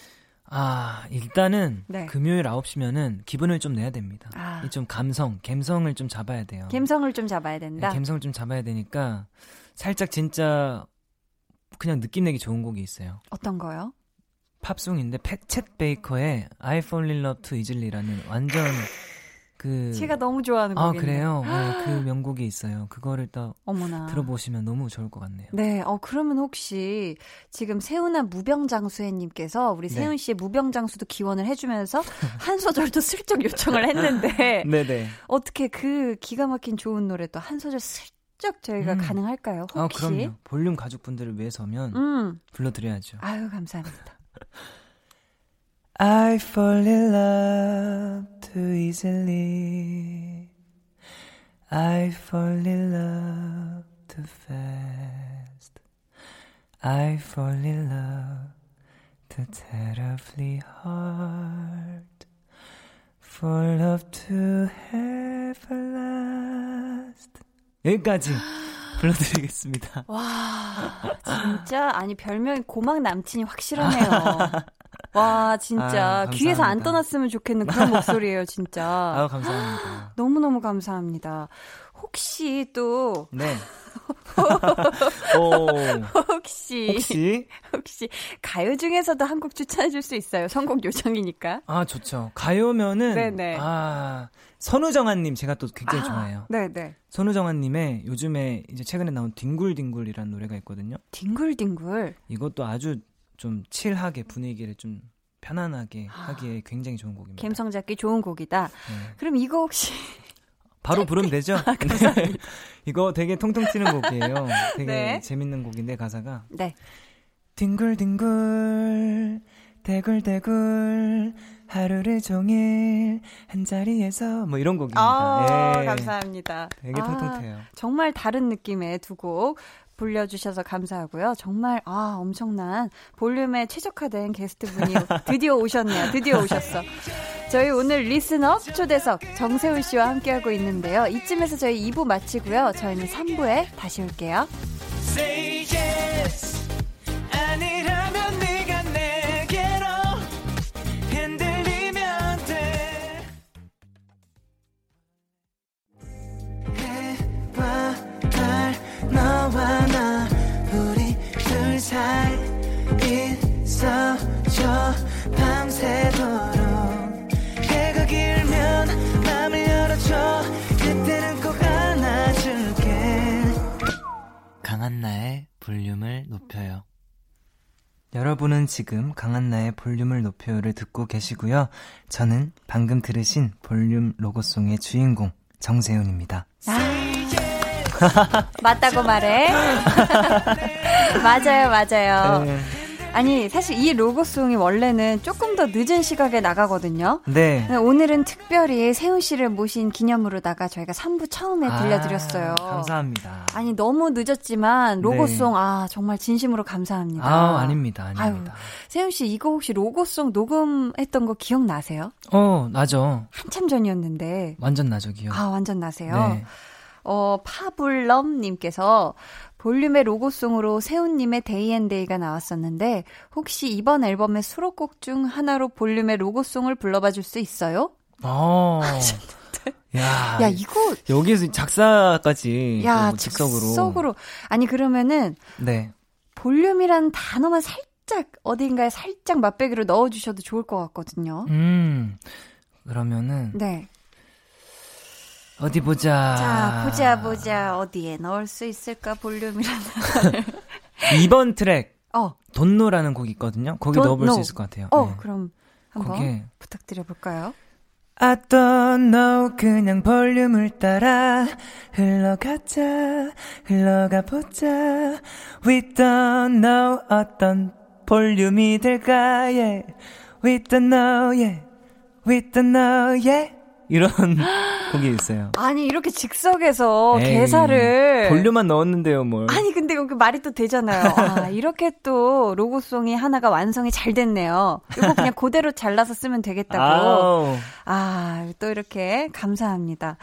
아, 일단은 네. 금요일 9시면은 기분을 좀 내야 됩니다. 아. 이좀 감성, 감성을 좀 잡아야 돼요. 감성을 좀 잡아야 네, 된다. 감성을 좀 잡아야 되니까 살짝 진짜 그냥 느낌 내기 좋은 곡이 있어요. 어떤 거요? 팝송인데 패, 챗 베이커의 I Fall in Love Too Easily라는 완전 그 제가 너무 좋아하는 아 곡인데. 그래요? 네, 그 명곡이 있어요. 그거를 또 어머나. 들어보시면 너무 좋을 것 같네요. 네, 어, 그러면 혹시 지금 세훈아 무병장수해님께서 우리 네. 세훈 씨의 무병장수도 기원을 해주면서 한 소절도 슬쩍 요청을 했는데 네네. 어떻게 그 기가 막힌 좋은 노래 또 한 소절 슬쩍 저희가 음. 가능할까요? 혹시? 아 그럼요. 볼륨 가족분들을 위해서면 음, 불러드려야죠. 아유 감사합니다. I fall in love too easily. I fall in love too fast. I fall in love too terribly hard. For love to have a last. 여기까지 불러드리겠습니다. 와, 진짜 아니 별명이 고막 남친이 확실하네요. 와, 진짜 아유, 귀에서 안. 떠났으면 좋겠는 그런 목소리예요, 진짜. 아유 감사합니다. 너무 너무 감사합니다. 혹시 또 네. 오, 혹시 혹시? 혹시 가요 중에서도 한 곡 추천해 줄 수 있어요? 선곡 요청이니까. 아, 좋죠. 가요면은, 네네. 아, 선우정아님 제가 또 굉장히 좋아해요. 네네. 선우정아님의 요즘에 이제 최근에 나온 딩굴딩굴이라는 노래가 있거든요. 딩글딩글. 이것도 아주 좀 칠하게 분위기를 좀 편안하게 하기에 굉장히 좋은 곡입니다. 감성 잡기 좋은 곡이다. 네. 그럼 이거 혹시 바로 부르면 되죠? 아, 네. 이거 되게 통통 튀는 곡이에요. 되게 네. 재밌는 곡인데 가사가 네. 딩굴딩굴 대굴대굴 하루를 종일 한 자리에서 뭐 이런 곡입니다. 아, 예. 감사합니다. 되게 아, 통통 튀어요. 정말 다른 느낌의 두 곡 불려주셔서 감사하고요. 정말 아 엄청난 볼륨에 최적화된 게스트분이 드디어 오셨네요. 드디어 오셨어. 저희 오늘 리스너 초대석 정세훈 씨와 함께하고 있는데요. 이쯤에서 저희 2부 마치고요. 저희는 3부에 다시 올게요. 너와 나 우리 둘 사이 있어줘 밤새도록 해가 길면 맘을 열어줘 그때는 꼭 안아줄게 강한나의 볼륨을 높여요. 여러분은 지금 강한나의 볼륨을 높여요를 듣고 계시고요. 저는 방금 들으신 볼륨 로고송의 주인공 정세훈입니다. 맞다고 말해. 맞아요, 맞아요. 네. 아니, 사실 이 로고송이 원래는 조금 더 늦은 시각에 나가거든요. 네. 오늘은 특별히 세훈 씨를 모신 기념으로다가 저희가 3부 처음에 들려드렸어요. 아, 감사합니다. 아니, 너무 늦었지만 로고송, 네. 아, 정말 진심으로 감사합니다. 아, 아닙니다. 아닙니다. 세훈 씨, 이거 혹시 로고송 녹음했던 거 기억나세요? 어, 나죠. 한참 전이었는데. 완전 나죠, 기억. 아, 완전 나세요? 네. 어, 파불럼님께서 볼륨의 로고송으로 세운님의 Day and Day가 나왔었는데, 혹시 이번 앨범의 수록곡 중 하나로 볼륨의 로고송을 불러봐 줄 수 있어요? 어. 야, 야, 이거, 여기에서 작사까지 야, 또 즉석으로. 즉석으로. 아니, 그러면은, 네. 볼륨이라는 단어만 살짝, 어딘가에 살짝 맛배기로 넣어 주셔도 좋을 것 같거든요. 음. 그러면은 네. 어디 보자. 자, 보자, 보자. 어디에 넣을 수 있을까, 볼륨이라는. 2번 트랙 어, 돈노라는 곡이 있거든요. 거기 Don't 넣어볼 know. 수 있을 것 같아요. 어, 네. 그럼 한번 거기에 부탁드려볼까요? I don't know 그냥 볼륨을 따라 흘러가자 흘러가 보자 We don't know 어떤 볼륨이 될까 yeah. We don't know yeah. We don't know yeah. 이런 곡이 있어요. 아니 이렇게 즉석에서 에이, 개사를 볼륨만 넣었는데요, 뭘. 아니 근데 여기 말이 또 되잖아요. 아 이렇게 또 로고송이 하나가 완성이 잘 됐네요. 이거 그냥 그대로 잘라서 쓰면 되겠다고. 아우. 아또 이렇게 감사합니다.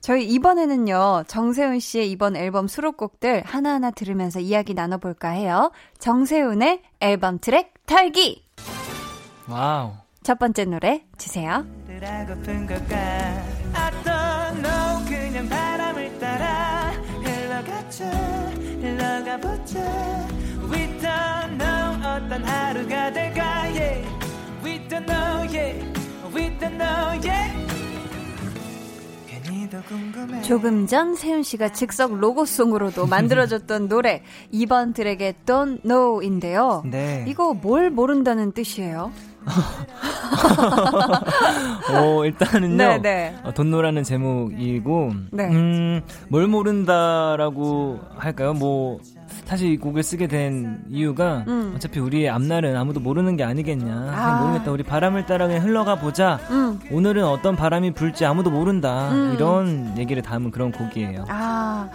저희 이번에는요 정세훈 씨의 이번 앨범 수록곡들 하나하나 들으면서 이야기 나눠볼까 해요. 정세운의 앨범 트랙 털기 wow. 첫 번째 노래 주세요. 조금 전 세운 씨가 즉석 로고송으로도 만들어줬던 노래 2번 트랙의 Don't Know인데요. 네. 이거 뭘 모른다는 뜻이에요? 어, 일단은요. 네, 네. 어, 돈노라는 제목이고, 네. 음, 뭘 모른다라고 할까요? 뭐, 사실 이 곡을 쓰게 된 이유가, 음. 어차피 우리의 앞날은 아무도 모르는 게 아니겠냐. 아. 모르겠다. 우리 바람을 따라 그냥 흘러가 보자. 음. 오늘은 어떤 바람이 불지 아무도 모른다. 음. 이런 얘기를 담은 그런 곡이에요. 아,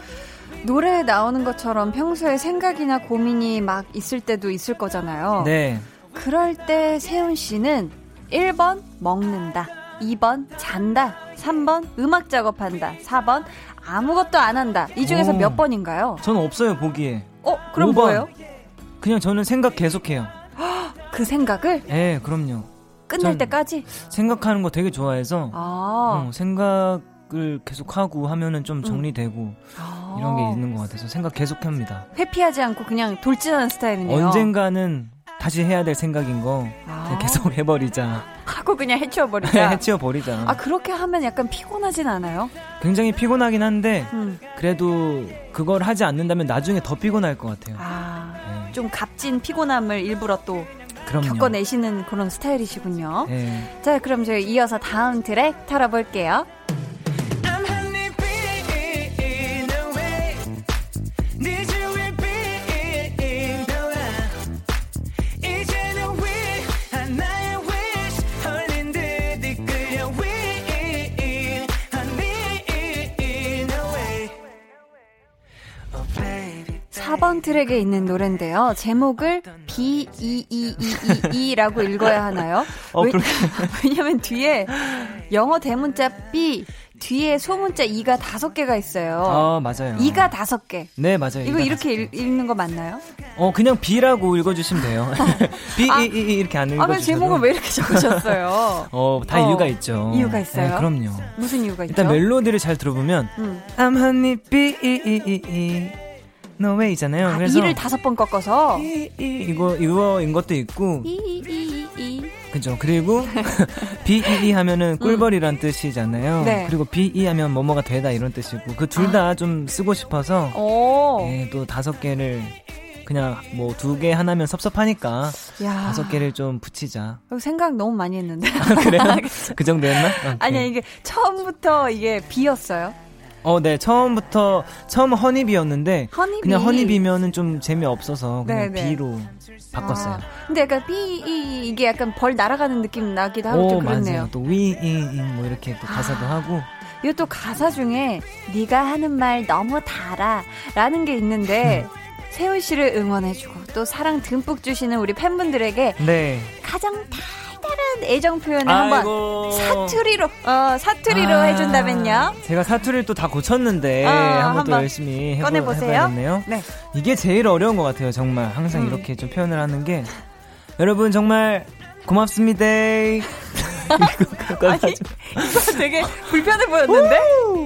노래에 나오는 것처럼 평소에 생각이나 고민이 막 있을 때도 있을 거잖아요. 네. 그럴 때 세훈 씨는 1번 먹는다, 2번 잔다, 3번 음악 작업한다, 4번 아무것도 안 한다. 이 중에서 오. 몇 번인가요? 저는 없어요, 보기에. 어, 그럼 5번. 뭐예요? 그냥 저는 생각 계속해요. 그 생각을 예, 그럼요. 끝날 전- 때까지? 생각하는 거 되게 좋아해서, 아, 어, 생각 생각을 계속 하고 하면은 좀 정리되고 아. 이런 게 있는 것 같아서 생각 계속 합니다. 회피하지 않고 그냥 돌진하는 스타일이네요. 언젠가는 다시 해야 될 생각인 거 아. 계속 해버리자. 하고 그냥 해치워버리자. 해치워 버리자. 아 그렇게 하면 약간 피곤하진 않아요? 굉장히 피곤하긴 한데 음. 그래도 그걸 하지 않는다면 나중에 더 피곤할 것 같아요. 아, 네. 좀 값진 피곤함을 일부러 또 그럼요. 겪어내시는 그런 스타일이시군요. 네. 자, 그럼 저희 이어서 다음 트랙 털어볼게요. 4번 트랙에 있는 노래인데요. 제목을 B-E-E-E-E라고 읽어야 하나요? 어, 왜. 왜냐면 뒤에 영어 대문자 B, 뒤에 소문자 E가 다섯 개가 있어요. 아 맞아요. E가 다섯 개. 네 맞아요. 이거 이가 이렇게 읽, 읽는 거 맞나요? 어 그냥 B라고 읽어주시면 돼요. B 아. E E E 이렇게 안 아, 그 읽어주셔도. 제목을 왜 이렇게 적으셨어요? 어 다 어, 이유가 있죠. 이유가 있어요? 네, 그럼요. 무슨 이유가 있죠? 일단 멜로디를 잘 들어보면 음. I'm honey B E E E E No way잖아요. 아, 그래서 E를 다섯 번 꺾어서 이, 이, 이거 이거인 것도 있고 E, E, E, E. 그죠. 그리고 B E E 하면은 꿀벌이란 뜻이잖아요. 네. 그리고 B E 하면 뭐뭐가 되다 이런 뜻이고 그 둘 다좀 쓰고 싶어서 오. 네, 또 다섯 개를 그냥 뭐 두 개 하나면 섭섭하니까 야. 다섯 개를 좀 붙이자. 생각 너무 많이 했는데. 그래요? 그 정도였나? 아니야, 이게 처음부터 이게 B였어요. 어, 네. 처음부터 처음 허니비였는데 허니비. 그냥 허니비면은 좀 재미없어서 그냥 네, 네. B로 바꿨어요. 아, 근데 약간 B, E, 이게 약간 벌 날아가는 느낌 나기도 하고 좀 그렇네요. 맞아요. 또 위, 이, 이, 뭐 이렇게 또 가사도 하고. 이것도 가사 중에 네가 하는 말 너무 달아 라는 게 있는데 세훈 씨를 응원해주고 또 사랑 듬뿍 주시는 우리 팬분들에게 네. 가장 달 달한 애정 표현을 한번 아이고. 사투리로 어 사투리로 아, 해준다면요. 제가 사투리를 또 다 고쳤는데 아, 한번 또 한번 열심히 해보, 꺼내 보세요. 해봐야겠네요. 네. 이게 제일 어려운 것 같아요. 정말 항상 음. 이렇게 좀 표현을 하는 게 여러분 정말 고맙습니다. 이거 아니 이거 되게 불편해 보였는데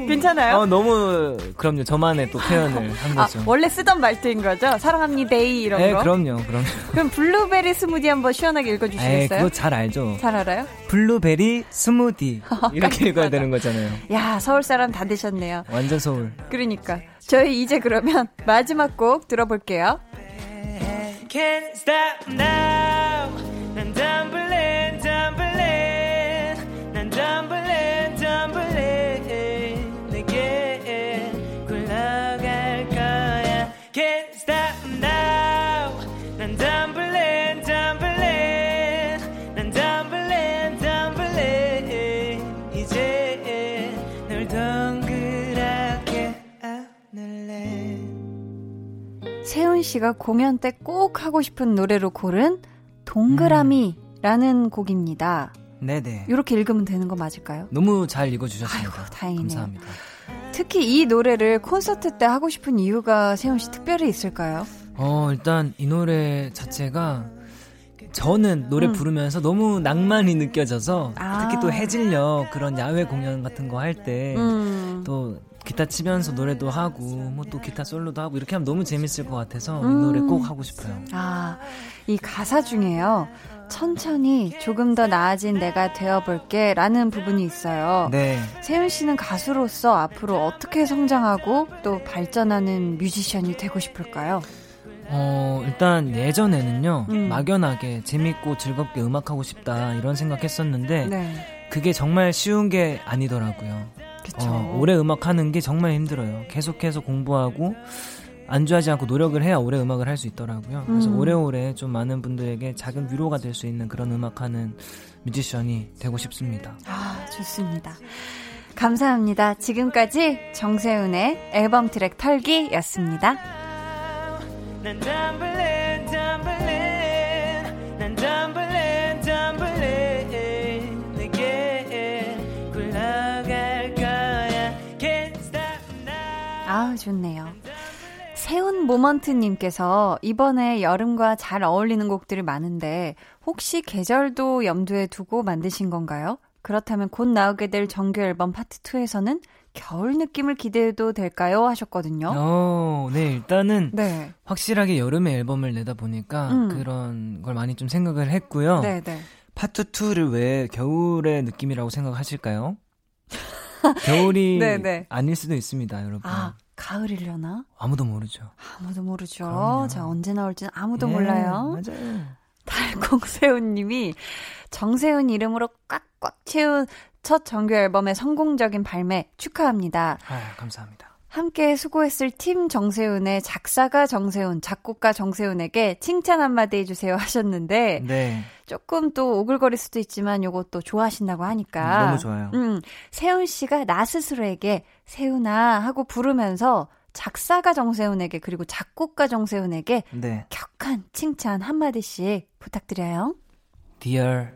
괜찮아요? 어, 너무 그럼요. 저만의 또 표현을 한 아, 거죠. 원래 쓰던 말투인 거죠? 사랑합니다 이런 네, 거. 그럼요. 그럼요. 그럼 블루베리 스무디 한번 시원하게 읽어주시겠어요? 그거 잘 알죠. 잘 알아요? 블루베리 스무디 이렇게 읽어야 되는 거잖아요. 야 서울 사람 다 되셨네요. 완전 서울. 그러니까 저희 이제 그러면 마지막 곡 들어볼게요. Can't stop now. 세훈 씨가 공연 때 꼭 하고 싶은 노래로 고른 동그라미라는 곡입니다. 네네. 이렇게 읽으면 되는 거 맞을까요? 너무 잘 읽어주셨습니다. 아이고, 다행이네요. 감사합니다. 특히 이 노래를 콘서트 때 하고 싶은 이유가 세훈 씨 특별히 있을까요? 어, 일단 이 노래 자체가 저는 노래 음. 부르면서 너무 낭만이 느껴져서 아. 특히 또 해질녘 그런 야외 공연 같은 거 할 때또 음. 기타 치면서 노래도 하고 뭐 또 기타 솔로도 하고 이렇게 하면 너무 재밌을 것 같아서 음. 이 노래 꼭 하고 싶어요. 아, 이 가사 중에요. 천천히 조금 더 나아진 내가 되어볼게 라는 부분이 있어요. 네. 세훈 씨는 가수로서 앞으로 어떻게 성장하고 또 발전하는 뮤지션이 되고 싶을까요? 어, 일단 예전에는요. 음. 막연하게 재밌고 즐겁게 음악하고 싶다 이런 생각했었는데 네. 그게 정말 쉬운 게 아니더라고요. 그쵸. 어, 오래 음악 하는 게 정말 힘들어요. 계속해서 공부하고 안주하지 않고 노력을 해야 오래 음악을 할 수 있더라고요. 그래서 음. 오래오래 좀 많은 분들에게 작은 위로가 될 수 있는 그런 음악하는 뮤지션이 되고 싶습니다. 아, 좋습니다. 감사합니다. 지금까지 정세훈의 앨범 트랙 털기였습니다. 좋네요. 세운 모먼트님께서 이번에 여름과 잘 어울리는 곡들이 많은데 혹시 계절도 염두에 두고 만드신 건가요? 그렇다면 곧 나오게 될 정규 앨범 파트 2에서는 겨울 느낌을 기대해도 될까요? 하셨거든요. 어, 네, 일단은 네. 확실하게 여름에 앨범을 내다 보니까 음. 그런 걸 많이 좀 생각을 했고요. 네, 네. 파트 2를 왜 겨울의 느낌이라고 생각하실까요? 겨울이 네, 네. 아닐 수도 있습니다, 여러분. 아, 가을이려나? 아무도 모르죠. 아무도 모르죠. 그럼요. 자, 언제 나올지는 아무도 예, 몰라요. 맞아요. 달콩새우님이 정세훈 이름으로 꽉꽉 채운 첫 정규 앨범의 성공적인 발매 축하합니다. 아, 감사합니다. 함께 수고했을 팀 정세훈의 작사가 정세훈, 작곡가 정세훈에게 칭찬 한마디 해주세요 하셨는데 네, 조금 또 오글거릴 수도 있지만 요것도 좋아하신다고 하니까 너무 좋아요. 음, 세훈 씨가 나 스스로에게 세훈아 하고 부르면서 작사가 정세훈에게 그리고 작곡가 정세훈에게 네, 격한 칭찬 한마디씩 부탁드려요. Dear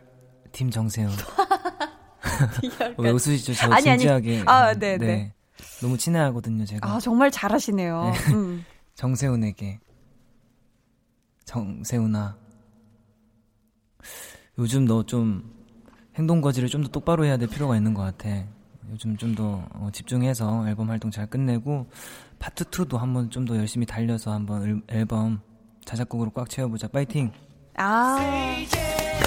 팀 정세훈. 왜 웃으시죠? 저 아니, 아니. 진지하게. 아, 네, 네. 너무 친해하거든요, 제가. 아, 정말 잘하시네요. 음. 정세훈에게 정세훈아 요즘 너 좀 행동 거지를 좀 더 똑바로 해야 될 필요가 있는 것 같아. 요즘 좀 더 집중해서 앨범 활동 잘 끝내고 파트 2도 한번 좀 더 열심히 달려서 한번 앨- 앨범 자작곡으로 꽉 채워보자. 파이팅. 아,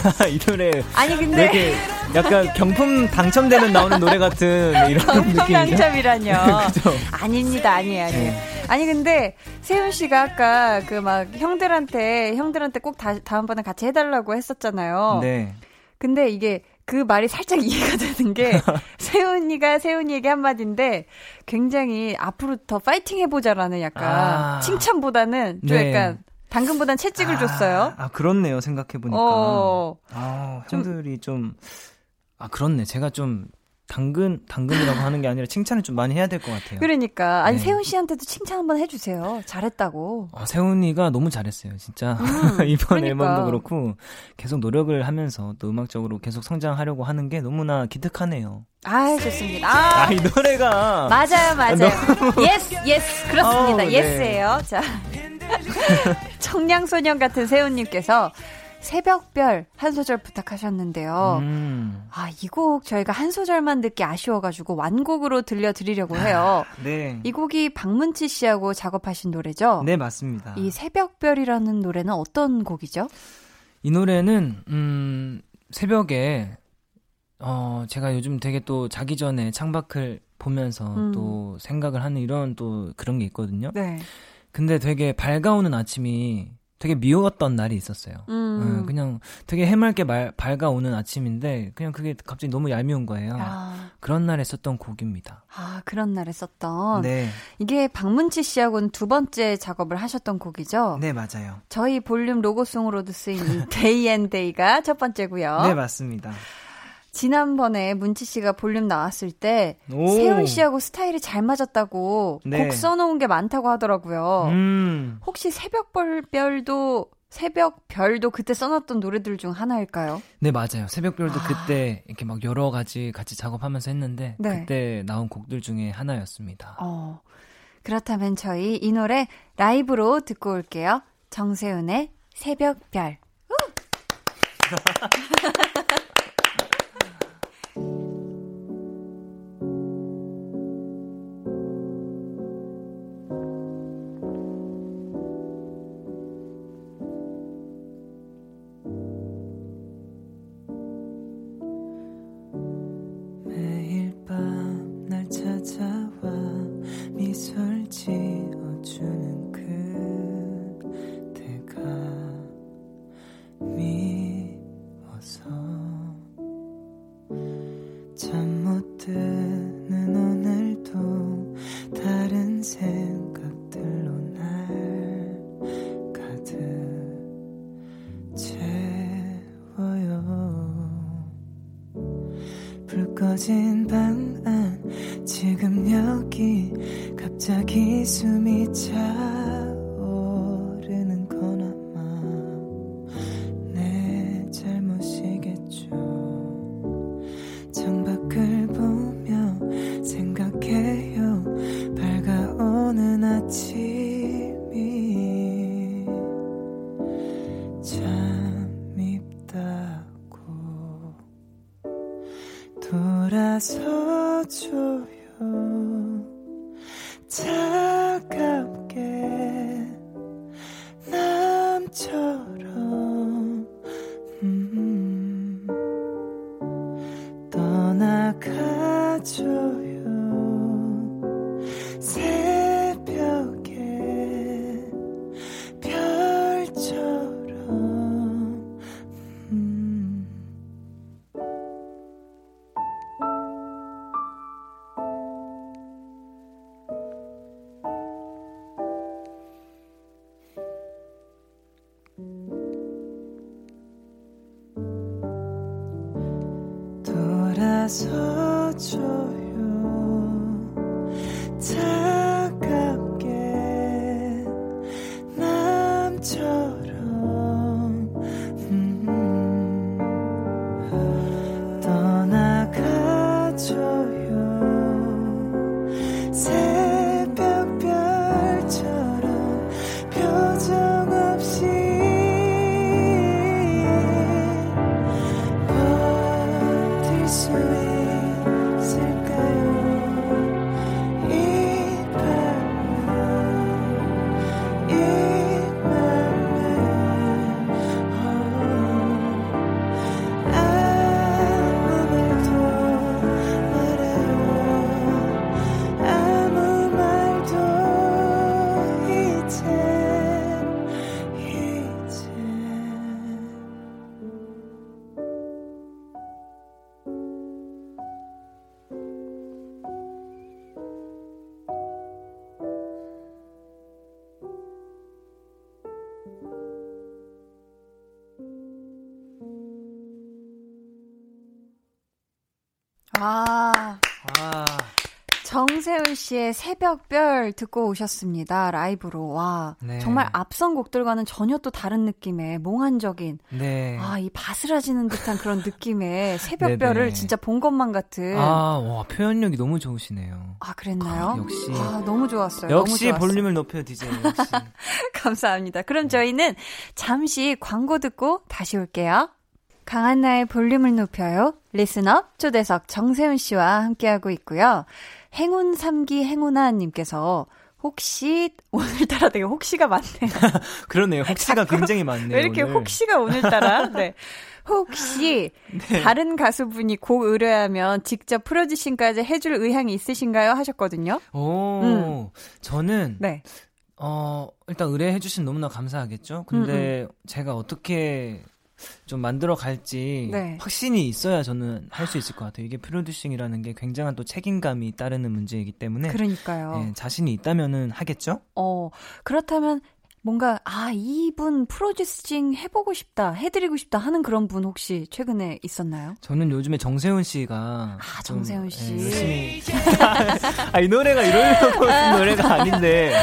이 노래 아니 근데 되게 약간 경품 당첨되면 나오는 노래 같은 이런 느낌이죠. 경당첨이라뇨. 그죠? 아닙니다, 아니에요, 아니에요. 네. 아니 근데 세훈 씨가 아까 그 막 형들한테 형들한테 꼭 다, 다음번에 같이 해달라고 했었잖아요. 네. 근데 이게 그 말이 살짝 이해가 되는 게 세훈이가 세훈이에게 한 마디인데 굉장히 앞으로 더 파이팅 해보자라는 약간 아. 칭찬보다는 좀 네. 약간 당근보단 채찍을 아, 줬어요. 아 그렇네요. 생각해 보니까. 어. 아, 좀- 형들이 좀, 아, 그렇네. 제가 좀, 당근, 당근이라고 하는 게 아니라 칭찬을 좀 많이 해야 될 것 같아요. 그러니까 아니 네. 세훈 씨한테도 칭찬 한번 해주세요. 잘했다고. 아, 세훈이가 너무 잘했어요. 진짜. 음, 이번 그러니까. 앨범도 그렇고, 계속 노력을 하면서 또 음악적으로 계속 성장하려고 하는 게 너무나 기특하네요. 아 좋습니다. 아, 아, 이 노래가. 맞아요, 맞아요. Yes, yes, 그렇습니다. 아우, 네. Yes예요. 자, 청량소년 같은 세운님께서 새벽별 한 소절 부탁하셨는데요. 음, 아, 이 곡 저희가 한 소절만 듣기 아쉬워가지고 완곡으로 들려드리려고 해요. 네. 이 곡이 박문치 씨하고 작업하신 노래죠? 네, 맞습니다. 이 새벽별이라는 노래는 어떤 곡이죠? 이 노래는 음 새벽에 어 제가 요즘 되게 또 자기 전에 창밖을 보면서 음. 또 생각을 하는 이런 또 그런 게 있거든요. 네. 근데 되게 밝아오는 아침이 되게 미웠던 날이 있었어요. 음. 음, 그냥 되게 해맑게 말, 밝아오는 아침인데 그냥 그게 갑자기 너무 얄미운 거예요. 아, 그런 날에 썼던 곡입니다. 아, 그런 날에 썼던. 네, 이게 박문치 씨하고는 두 번째 작업을 하셨던 곡이죠? 네 맞아요. 저희 볼륨 로고송으로도 쓰인 이 Day and Day가 첫 번째고요. 네 맞습니다. 지난번에 문치 씨가 볼륨 나왔을 때 오. 세훈 씨하고 스타일이 잘 맞았다고 네. 곡 써놓은 게 많다고 하더라고요. 음, 혹시 새벽별도 새벽별도 그때 써놨던 노래들 중 하나일까요? 네 맞아요. 새벽별도 아. 그때 이렇게 막 여러 가지 같이 작업하면서 했는데 네. 그때 나온 곡들 중에 하나였습니다. 어. 그렇다면 저희 이 노래 라이브로 듣고 올게요. 정세훈의 새벽별. 돌아서줘요. 차 씨의 새벽별 듣고 오셨습니다. 라이브로. 와, 네. 정말 앞선 곡들과는 전혀 또 다른 느낌의 몽환적인, 네. 아, 이 바스라지는 듯한 그런 느낌의 새벽별을. 진짜 본 것만 같은. 아, 와, 표현력이 너무 좋으시네요. 아, 그랬나요? 아, 역시. 아, 너무 좋았어요. 역시 너무 좋았어요. 볼륨을 높여 역시. 감사합니다. 그럼 저희는 잠시 광고 듣고 다시 올게요. 강한나의 볼륨을 높여요. 리스너 초대석 정세훈 씨와 함께하고 있고요. 행운 삼기 행운아님께서 혹시 오늘따라 되게 혹시가 많네요. 그러네요. 혹시가 굉장히 많네요. 왜 이렇게 오늘. 혹시가 오늘따라? 네. 혹시 다른 가수분이 곡 의뢰하면 직접 프로듀싱까지 해줄 의향이 있으신가요? 하셨거든요. 오, 음. 저는 네. 어 일단 의뢰해 주신 너무나 감사하겠죠. 근데 음, 제가 어떻게 좀 만들어 갈지 네. 확신이 있어야 저는 할 수 있을 것 같아요. 이게 프로듀싱이라는 게 굉장한 또 책임감이 따르는 문제이기 때문에 그러니까요. 예, 자신이 있다면은 하겠죠. 어, 그렇다면 뭔가, 아, 이분 producing 해보고 싶다, 해드리고 싶다 하는 그런 분 혹시 최근에 있었나요? 저는 요즘에 정세운 씨가 아, 좀, 정세운 씨. 예, 열심히 아, 이 노래가 이러려고 쓴 노래가 아닌데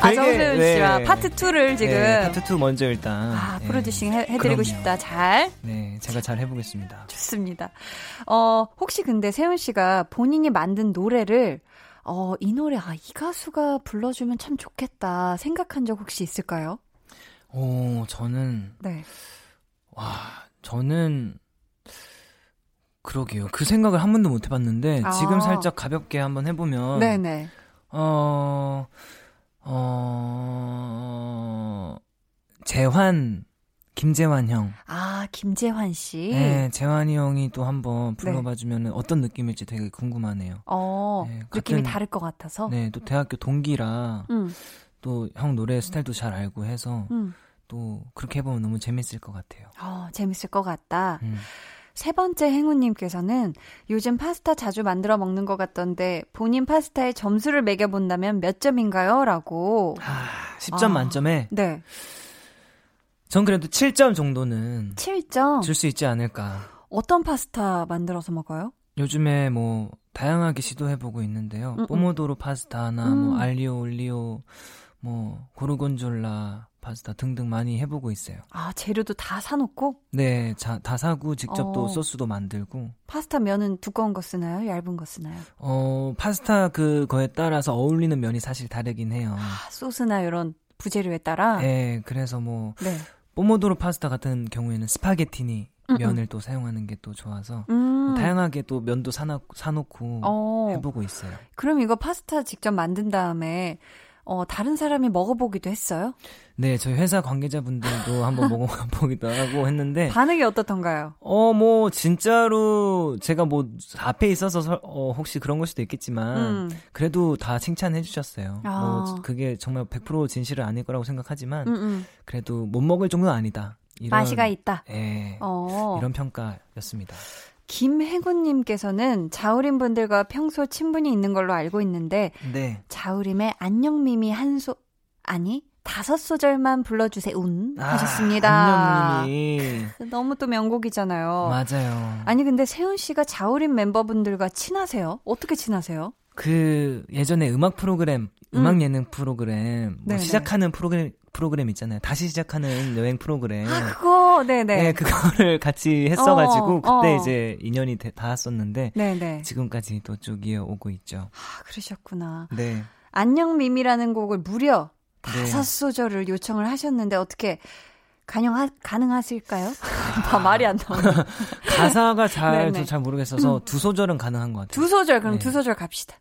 아, 되게, 정세운 네. 씨와 파트 2를 지금. 네, 파트 2 먼저 일단 아, 예, producing 해, 해드리고 그럼요. 싶다. 잘. 네, 제가 잘 해보겠습니다. 좋습니다. 어, 혹시 근데 세운 씨가 본인이 만든 노래를 어, 이 노래, 아, 이 가수가 불러주면 참 좋겠다 생각한 적 혹시 있을까요? 오, 저는 네. 와, 저는 그러게요. 그 생각을 한 번도 못 해봤는데 아. 지금 살짝 가볍게 한번 해보면 네네. 어, 어, 재환, 김재환 형. 아, 김재환 씨. 네, 재환이 형이 또 한번 네. 불러봐 주면 어떤 느낌일지 되게 궁금하네요. 어, 네, 느낌이 같은- 다를 것 같아서. 네, 또 대학교 동기라 음, 또형 노래 스타일도 잘 알고 해서 음. 또 그렇게 해보면 너무 재밌을 것 같아요. 어, 재밌을 것 같다. 음. 세 번째 행운님께서는 요즘 파스타 자주 만들어 먹는 것 같던데 본인 파스타에 점수를 매겨본다면 몇 점인가요? 라고. 아, 10점 아. 만점에 네. 전 그래도 7점 정도는 7점. 줄 수 있지 않을까. 어떤 파스타 만들어서 먹어요? 요즘에 뭐 다양하게 시도해보고 있는데요. 음, 음. 뽀모도로 파스타나 음. 뭐 알리오 올리오 뭐 고르곤졸라 파스타 등등 많이 해보고 있어요. 아, 재료도 다 사놓고? 네, 자, 다 사고 직접 또 어. 소스도 만들고 파스타 면은 두꺼운 거 쓰나요? 얇은 거 쓰나요? 어 파스타 그거에 따라서 어울리는 면이 사실 다르긴 해요. 아, 소스나 이런 부재료에 따라? 네, 그래서 뭐 네. 뽀모도로 파스타 같은 경우에는 스파게티니 음, 면을 또 사용하는 게 또 좋아서 음. 다양하게 또 면도 사놓, 사놓고 어. 해보고 있어요. 그럼 이거 파스타 직접 만든 다음에 어, 다른 사람이 먹어보기도 했어요? 네, 저희 회사 관계자분들도 한번 먹어보기도 하고 했는데 반응이 어떻던가요? 어, 뭐, 진짜로, 제가 뭐, 앞에 있어서, 설- 어, 혹시 그런 걸 수도 있겠지만, 음. 그래도 다 칭찬해 주셨어요. 아. 뭐, 그게 정말 100% 진실은 아닐 거라고 생각하지만, 음, 음. 그래도 못 먹을 정도는 아니다. 이런, 맛이가 있다. 예. 어. 이런 평가였습니다. 김혜군님께서는 자우림 분들과 평소 친분이 있는 걸로 알고 있는데 네. 자우림의 안녕미미 한소 아니 다섯 소절만 불러주세요 운 하셨습니다. 아, 안녕님이. 너무 또 명곡이잖아요. 맞아요. 아니 근데 세훈 씨가 자우림 멤버분들과 친하세요? 어떻게 친하세요? 그, 예전에 음악 프로그램, 음악 음. 예능 프로그램, 뭐. 시작하는 프로그램, 프로그램 있잖아요. 다시 시작하는 여행 프로그램. 아 그거 네네 네, 그거를 같이 했어가지고 어, 그때 어. 이제 인연이 돼- 닿았었는데 네네 지금까지 또 쭉 이어오고 있죠. 아 그러셨구나. 네. 안녕 미미라는 곡을 무려 네. 다섯 소절을 요청을 하셨는데 어떻게 가능하, 가능하실까요? 아, 말이 안 나오네. 가사가 잘, 네네. 음. 저잘 모르겠어서 두 소절은 가능한 것 같아요. 두 소절 그럼 네. 두 소절 갑시다.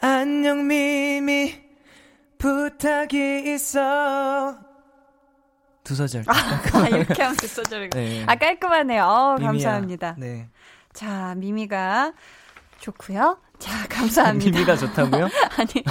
안녕 미미 부탁이 있어. 두 소절. 아, 이렇게 하면 두 소절. 네. 아 깔끔하네요. 어. 감사합니다. 네. 자 미미가 좋고요. 자 감사합니다. 미미가 좋다고요? 아니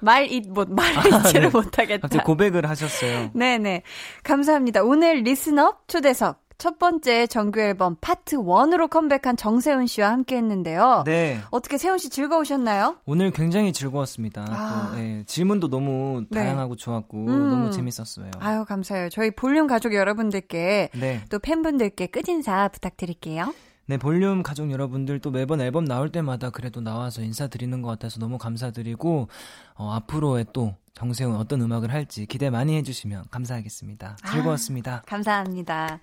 말 잇 못 말 잇지를 네. 못하겠다. 갑자기 고백을 하셨어요. 네네. 감사합니다. 오늘 listener 초대석 첫 번째 정규 앨범 파트 1으로 컴백한 정세운 씨와 함께 했는데요. 네. 어떻게 세운 씨 즐거우셨나요? 오늘 굉장히 즐거웠습니다. 아. 또, 예, 질문도 너무 네. 다양하고 좋았고 음. 너무 재밌었어요. 아유, 감사해요. 저희 볼륨 가족 여러분들께 네. 또 팬분들께 끝인사 부탁드릴게요. 네, 볼륨 가족 여러분들 또 매번 앨범 나올 때마다 그래도 나와서 인사드리는 것 같아서 너무 감사드리고, 어, 앞으로의 또 정세훈 어떤 음악을 할지 기대 많이 해주시면 감사하겠습니다. 아. 즐거웠습니다. 감사합니다.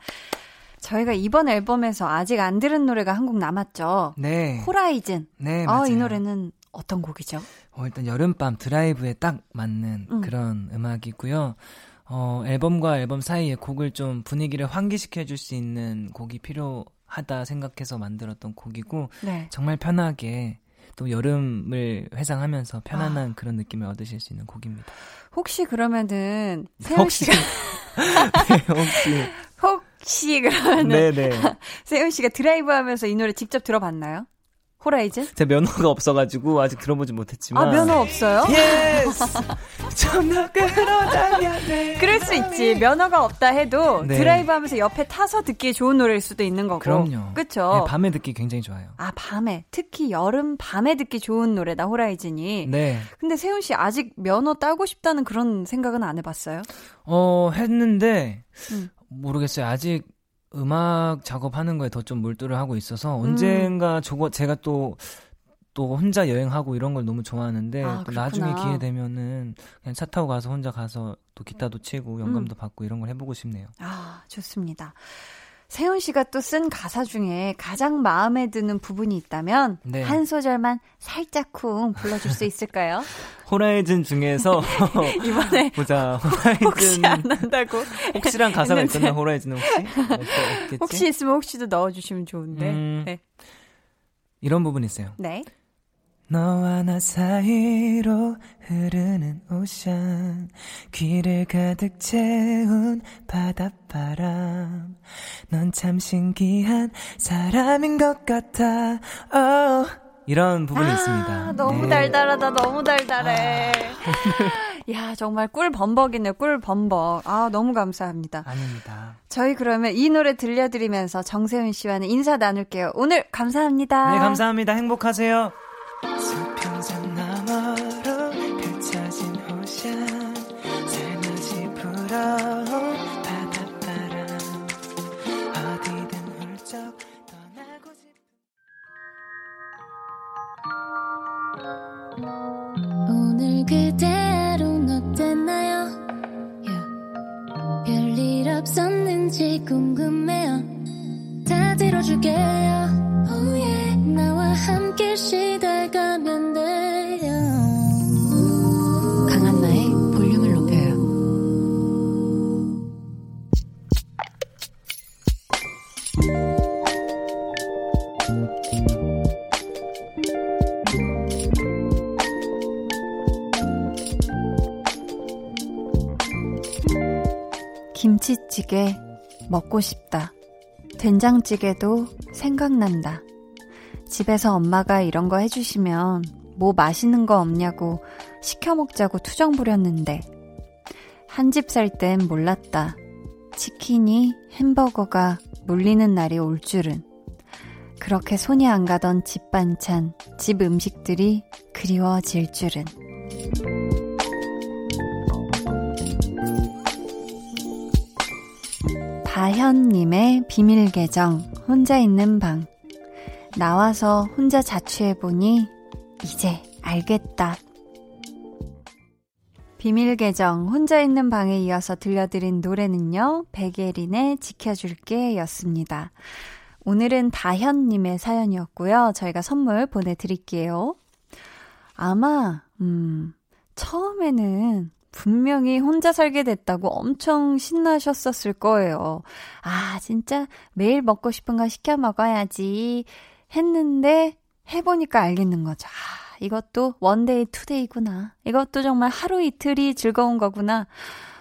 저희가 이번 앨범에서 아직 안 들은 노래가 한 곡 남았죠. 네. 호라이즌. 네, 아, 맞아요. 이 노래는 어떤 곡이죠? 어, 일단 여름밤 드라이브에 딱 맞는 음. 그런 음악이고요. 어, 앨범과 앨범 사이에 곡을 좀 분위기를 환기시켜 줄 수 있는 곡이 필요 하다 생각해서 만들었던 곡이고, 네. 정말 편하게 또 여름을 회상하면서 아. 편안한 그런 느낌을 얻으실 수 있는 곡입니다. 혹시 그러면은 세운 혹시 씨가 네, 혹시 혹시 그러면은 네네 세운 씨가 드라이브 하면서 이 노래 직접 들어봤나요? Horizon? 제 면허가 없어가지고 아직 들어보지 못했지만 아, 면허 없어요? 예스 전화 끌어다녀 그럴 수 있지. 면허가 없다 해도 네. 드라이브 하면서 옆에 타서 듣기에 좋은 노래일 수도 있는 거고. 그럼요 그쵸? 네, 밤에 듣기 굉장히 좋아요 아, 밤에. 특히 여름 밤에 듣기 좋은 노래다, 호라이즌이. 네 근데 세훈 씨 아직 면허 따고 싶다는 그런 생각은 안 해봤어요? 어, 했는데, 음. 모르겠어요. 아직 음악 작업하는 거에 더 좀 몰두를 하고 있어서, 음. 언젠가 저거, 제가 또, 또 혼자 여행하고 이런 걸 너무 좋아하는데, 아, 또. 나중에 기회 되면은, 그냥 차 타고 가서 혼자 가서 또 기타도 치고, 영감도 음. 받고 이런 걸 해보고 싶네요. 아, 좋습니다. 세훈 씨가 또 쓴 가사 중에 가장 마음에 드는 부분이 있다면 네. 한 소절만 살짝쿵 불러줄 수 있을까요? 호라이즌 중에서, 이번에 보자, 혹시 호라이즌. 안 한다고 혹시란 가사가. 있었나, 호라이즌은 혹시? 없- 없겠지? 혹시 있으면 혹시도 넣어주시면 좋은데. 음. 네. 이런 부분이 있어요. 네. 너와 나 사이로 흐르는 오션 귀를 가득 채운 바닷바람 넌 참 신기한 사람인 것 같아 oh. 이런 부분이 아, 있습니다 너무 네. 달달하다, 너무 달달해. 야, 정말 꿀 범벅이네요, 꿀 범벅. 아, 너무 감사합니다. 아닙니다 저희 그러면 이 노래 들려드리면서 정세훈 씨와는 인사 나눌게요. 오늘 감사합니다. 네 감사합니다 행복하세요 된장찌개도 생각난다. 집에서 엄마가 이런 거 해주시면 뭐 맛있는 거 없냐고 시켜 먹자고 투정 부렸는데 한 집 살 땐 몰랐다. 치킨이 햄버거가 물리는 날이 올 줄은. 그렇게 손이 안 가던 집 반찬, 집 음식들이 그리워질 줄은. 다현님의 비밀 계정, 혼자 있는 방. 나와서 혼자 자취해보니, 이제 알겠다. 비밀 계정, 혼자 있는 방에 이어서 들려드린 노래는요, 백예린의 지켜줄게 였습니다. 오늘은 다현님의 사연이었고요. 저희가 선물 보내드릴게요. 아마, 음, 처음에는 분명히 혼자 살게 됐다고 엄청 신나셨었을 거예요. 아, 진짜 매일 먹고 싶은 거 시켜 먹어야지 했는데 해보니까 알겠는 거죠. 아, 이것도 one day two day구나. 이것도 정말 하루 이틀이 즐거운 거구나.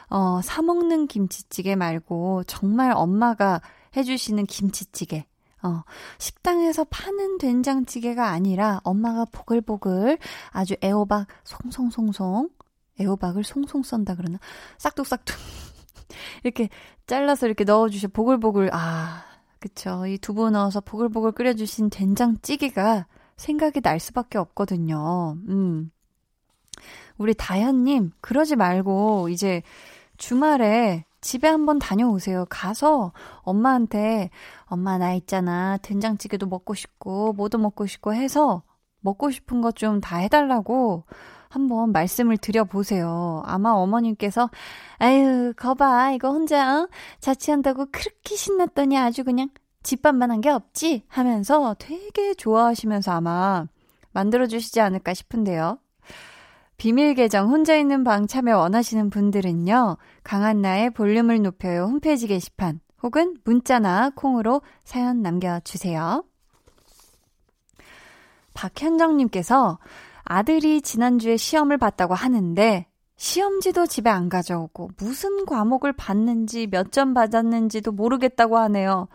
어, 사먹는 김치찌개 말고 정말 엄마가 해주시는 김치찌개. 어, 식당에서 파는 된장찌개가 아니라 엄마가 보글보글 아주 애호박 송송송송 애호박을 송송 썬다 그러나? 싹둑싹둑. 이렇게 잘라서 이렇게 넣어주셔. 보글보글. 아, 그쵸. 이 두부 넣어서 보글보글 끓여주신 된장찌개가 생각이 날 수밖에 없거든요. 음. 우리 다현님, 그러지 말고, 이제 주말에 집에 한번 다녀오세요. 가서 엄마한테, 엄마 나 있잖아. 된장찌개도 먹고 싶고, 뭐도 먹고 싶고 해서 먹고 싶은 거좀다 해달라고 한번 말씀을 드려보세요. 아마 어머님께서, 아유, 거봐, 이거 혼자, 어? 자취한다고 그렇게 신났더니 아주 그냥 집밥만 한 게 없지? 하면서 되게 좋아하시면서 아마 만들어주시지 않을까 싶은데요. 비밀 계정 혼자 있는 방 참여 원하시는 분들은요, 강한나의 볼륨을 높여요 홈페이지 게시판 혹은 문자나 콩으로 사연 남겨주세요. 박현정님께서 아들이 지난주에 시험을 봤다고 하는데 시험지도 집에 안 가져오고 무슨 과목을 봤는지 몇 점 받았는지도 모르겠다고 하네요.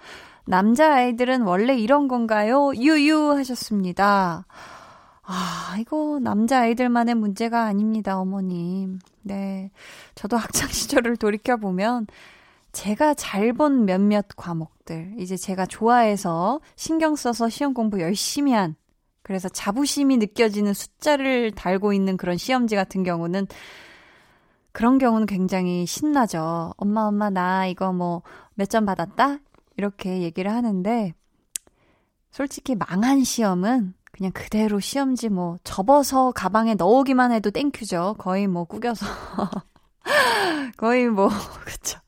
남자 아이들은 원래 이런 건가요? 유유 하셨습니다. 아, 이거 남자 아이들만의 문제가 아닙니다, 어머님. 네. 저도 학창 시절을 돌이켜 보면 제가 잘 본 몇몇 과목들, 이제 제가 좋아해서 신경 써서 시험 공부 열심히 한 그래서 자부심이 느껴지는 숫자를 달고 있는 그런 시험지 같은 경우는 그런 경우는 굉장히 신나죠. 엄마, 엄마, 나 이거 뭐 몇 점 받았다? 이렇게 얘기를 하는데, 솔직히 망한 시험은 그냥 그대로 시험지 뭐 접어서 가방에 넣으기만 해도 thank you죠. 거의 뭐 구겨서. 거의 뭐, 그쵸.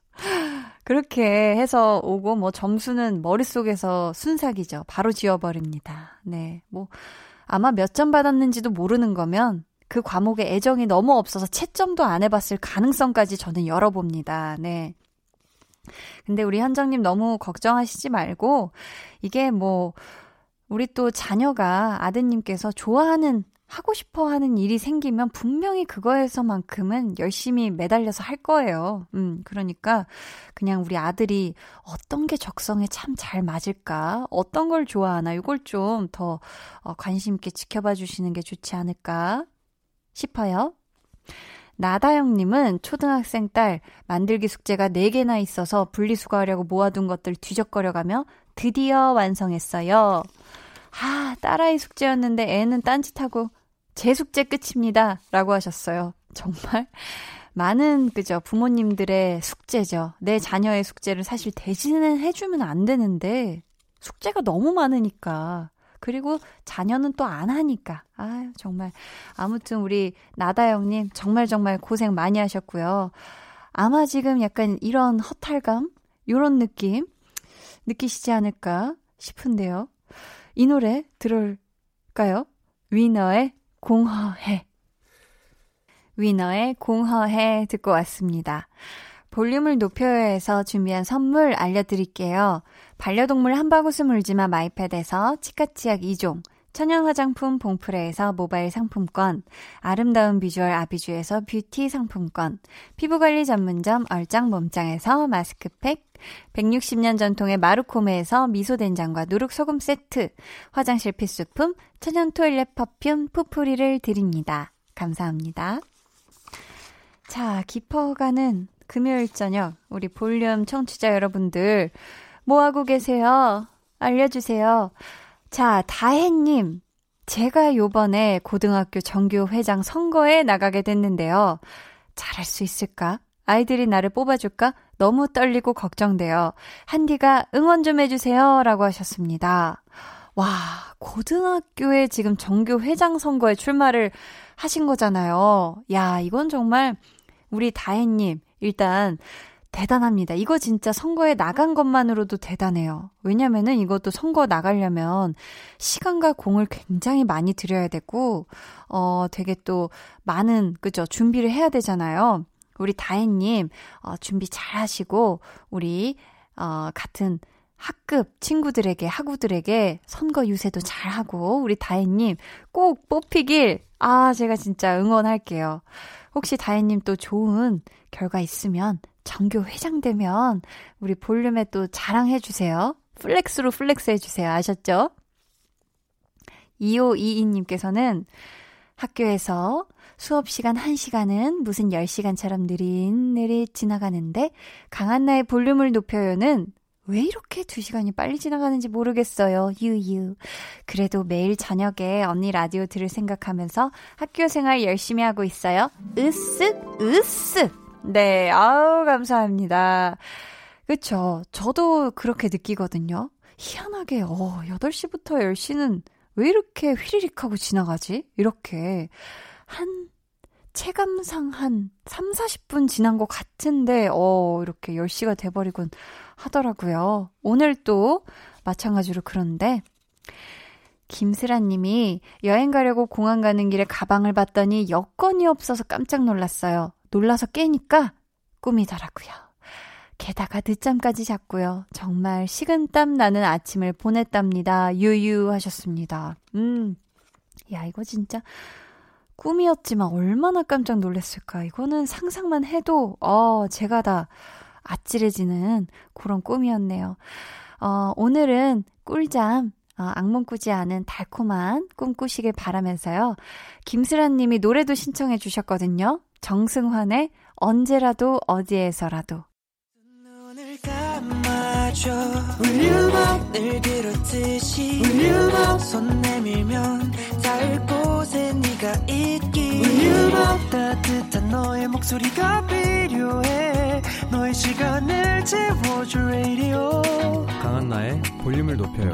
그렇게 해서 오고 뭐 점수는 머릿속에서 순삭이죠. 바로 지워버립니다. 네. 뭐 아마 몇 점 받았는지도 모르는 거면 그 과목에 애정이 너무 없어서 채점도 안 해봤을 가능성까지 저는 열어봅니다. 네. 근데 우리 현정님 너무 걱정하시지 말고 이게 뭐 우리 또 자녀가 아드님께서 좋아하는 하고 싶어 하는 일이 생기면 분명히 그거에서만큼은 열심히 매달려서 할 거예요. 음, 그러니까 그냥 우리 아들이 어떤 게 적성에 참 잘 맞을까? 어떤 걸 좋아하나? 이걸 좀더 어, 관심 있게 지켜봐 주시는 게 좋지 않을까 싶어요. 나다영님은 초등학생 딸 만들기 숙제가 4개나 있어서 분리수거하려고 모아둔 것들 뒤적거려가며 드디어 완성했어요. 아, 딸아이 숙제였는데 애는 딴짓하고 제 숙제 끝입니다. 라고 하셨어요. 정말 많은, 그죠. 부모님들의 숙제죠. 내 자녀의 숙제를 사실 대신은 해주면 안 되는데, 숙제가 너무 많으니까. 그리고 자녀는 또 안 하니까. 아 정말. 아무튼 우리 나다 형님 정말 정말 고생 많이 하셨고요. 아마 지금 약간 이런 허탈감? 요런 느낌? 느끼시지 않을까 싶은데요. 이 노래 들을까요? 위너의 공허해. 위너의 공허해 듣고 왔습니다. 볼륨을 높여요에서 준비한 선물 알려드릴게요. 반려동물 한바구스 물지마 마이패드에서 치카치약 2종, 천연 화장품 봉프레에서 모바일 상품권, 아름다운 비주얼 아비주에서 뷰티 상품권, 피부관리 전문점 얼짱 몸짱에서 마스크팩, 160년 전통의 마루코메에서 미소된장과 누룩소금 세트, 화장실 필수품 천연 toilet perfume 푸프리를 드립니다. 감사합니다. 자, 깊어가는 금요일 저녁, 우리 볼륨 청취자 여러분들, 뭐하고 계세요? 알려주세요. 자, 다혜님. 제가 요번에 고등학교 정규회장 선거에 나가게 됐는데요. 잘할 수 있을까? 아이들이 나를 뽑아줄까? 너무 떨리고 걱정돼요. 한디가 응원 좀 해주세요. 라고 하셨습니다. 와, 고등학교에 지금 정규회장 선거에 출마를 하신 거잖아요. 야, 이건 정말 우리 다혜님, 일단 대단합니다. 이거 진짜 선거에 나간 것만으로도 대단해요. 왜냐면은 이것도 선거 나가려면 시간과 공을 굉장히 많이 들여야 되고, 어, 되게 또 많은, 그죠? 준비를 해야 되잖아요. 우리 다혜님, 어, 준비 잘 하시고, 우리, 어, 같은 학급 친구들에게, 학우들에게 선거 유세도 잘 하고, 우리 다혜님 꼭 뽑히길, 아, 제가 진짜 응원할게요. 혹시 다혜님 또 좋은 결과 있으면 전교 회장 되면 우리 볼륨에 또 자랑해 주세요. flex로 flex 해 주세요. 아셨죠? 2522님께서는 학교에서 수업 시간 1시간은 무슨 10시간처럼 느릿느릿 지나가는데 강한나의 볼륨을 높여요는 왜 이렇게 2시간이 빨리 지나가는지 모르겠어요. 유유. 그래도 매일 저녁에 언니 라디오 들을 생각하면서 학교 생활 열심히 하고 있어요. 으쓱 으쓱. 네, 아우 감사합니다. 그쵸. 저도 그렇게 느끼거든요. 희한하게 어 8시부터 10시는 왜 이렇게 휘리릭 하고 지나가지? 이렇게 한 체감상 한 3, 40분 지난 것 같은데, 어, 이렇게 10시가 돼버리곤 하더라고요. 오늘 또 마찬가지로 그런데, 김슬아 님이 여행 가려고 공항 가는 길에 가방을 봤더니 여권이 없어서 깜짝 놀랐어요. 놀라서 깨니까 꿈이더라고요. 게다가 늦잠까지 잤고요. 정말 식은땀 나는 아침을 보냈답니다. 유유 하셨습니다. 음. 야, 이거 진짜 꿈이었지만 얼마나 깜짝 놀랐을까. 이거는 상상만 해도, 어, 제가 다 아찔해지는 그런 꿈이었네요. 어, 오늘은 꿀잠, 어, 악몽 꾸지 않은 달콤한 꿈 꾸시길 바라면서요. 김슬아 님이 노래도 신청해 주셨거든요. 정승환의 언제라도 어디에서라도. 눈을 감아줘. 울륨업 늘 그렇듯이. 울륨업 손 내밀면 닿을 곳에 네가 있기. 울륨업 따뜻한 너의 목소리가 필요해. 너의 시간을 채워줄 radio. 강한나의 볼륨을 높여요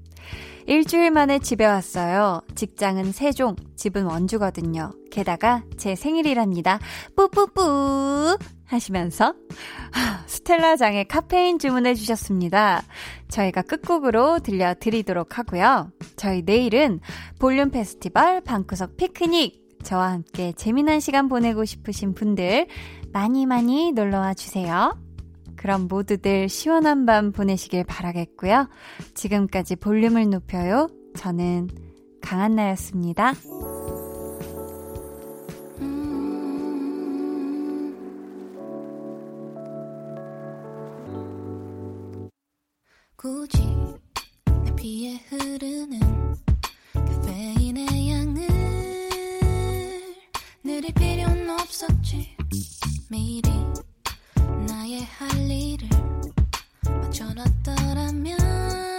일주일 만에 집에 왔어요. 직장은 세종, 집은 원주거든요. 게다가 제 생일이랍니다. 뿌뿌뿌! 하시면서 스텔라장의 카페인 주문해 주셨습니다. 저희가 끝곡으로 들려드리도록 하고요. 저희 내일은 볼륨 페스티벌 방구석 피크닉 저와 함께 재미난 시간 보내고 싶으신 분들 많이 많이 놀러와 주세요. 그럼 모두들 시원한 밤 보내시길 바라겠고요. 지금까지 볼륨을 높여요. 저는 강한나였습니다. 굳이 내 피에 흐르는 카페인의 양을 느릴 필요는 없었지 할 일을 맞춰놨더라면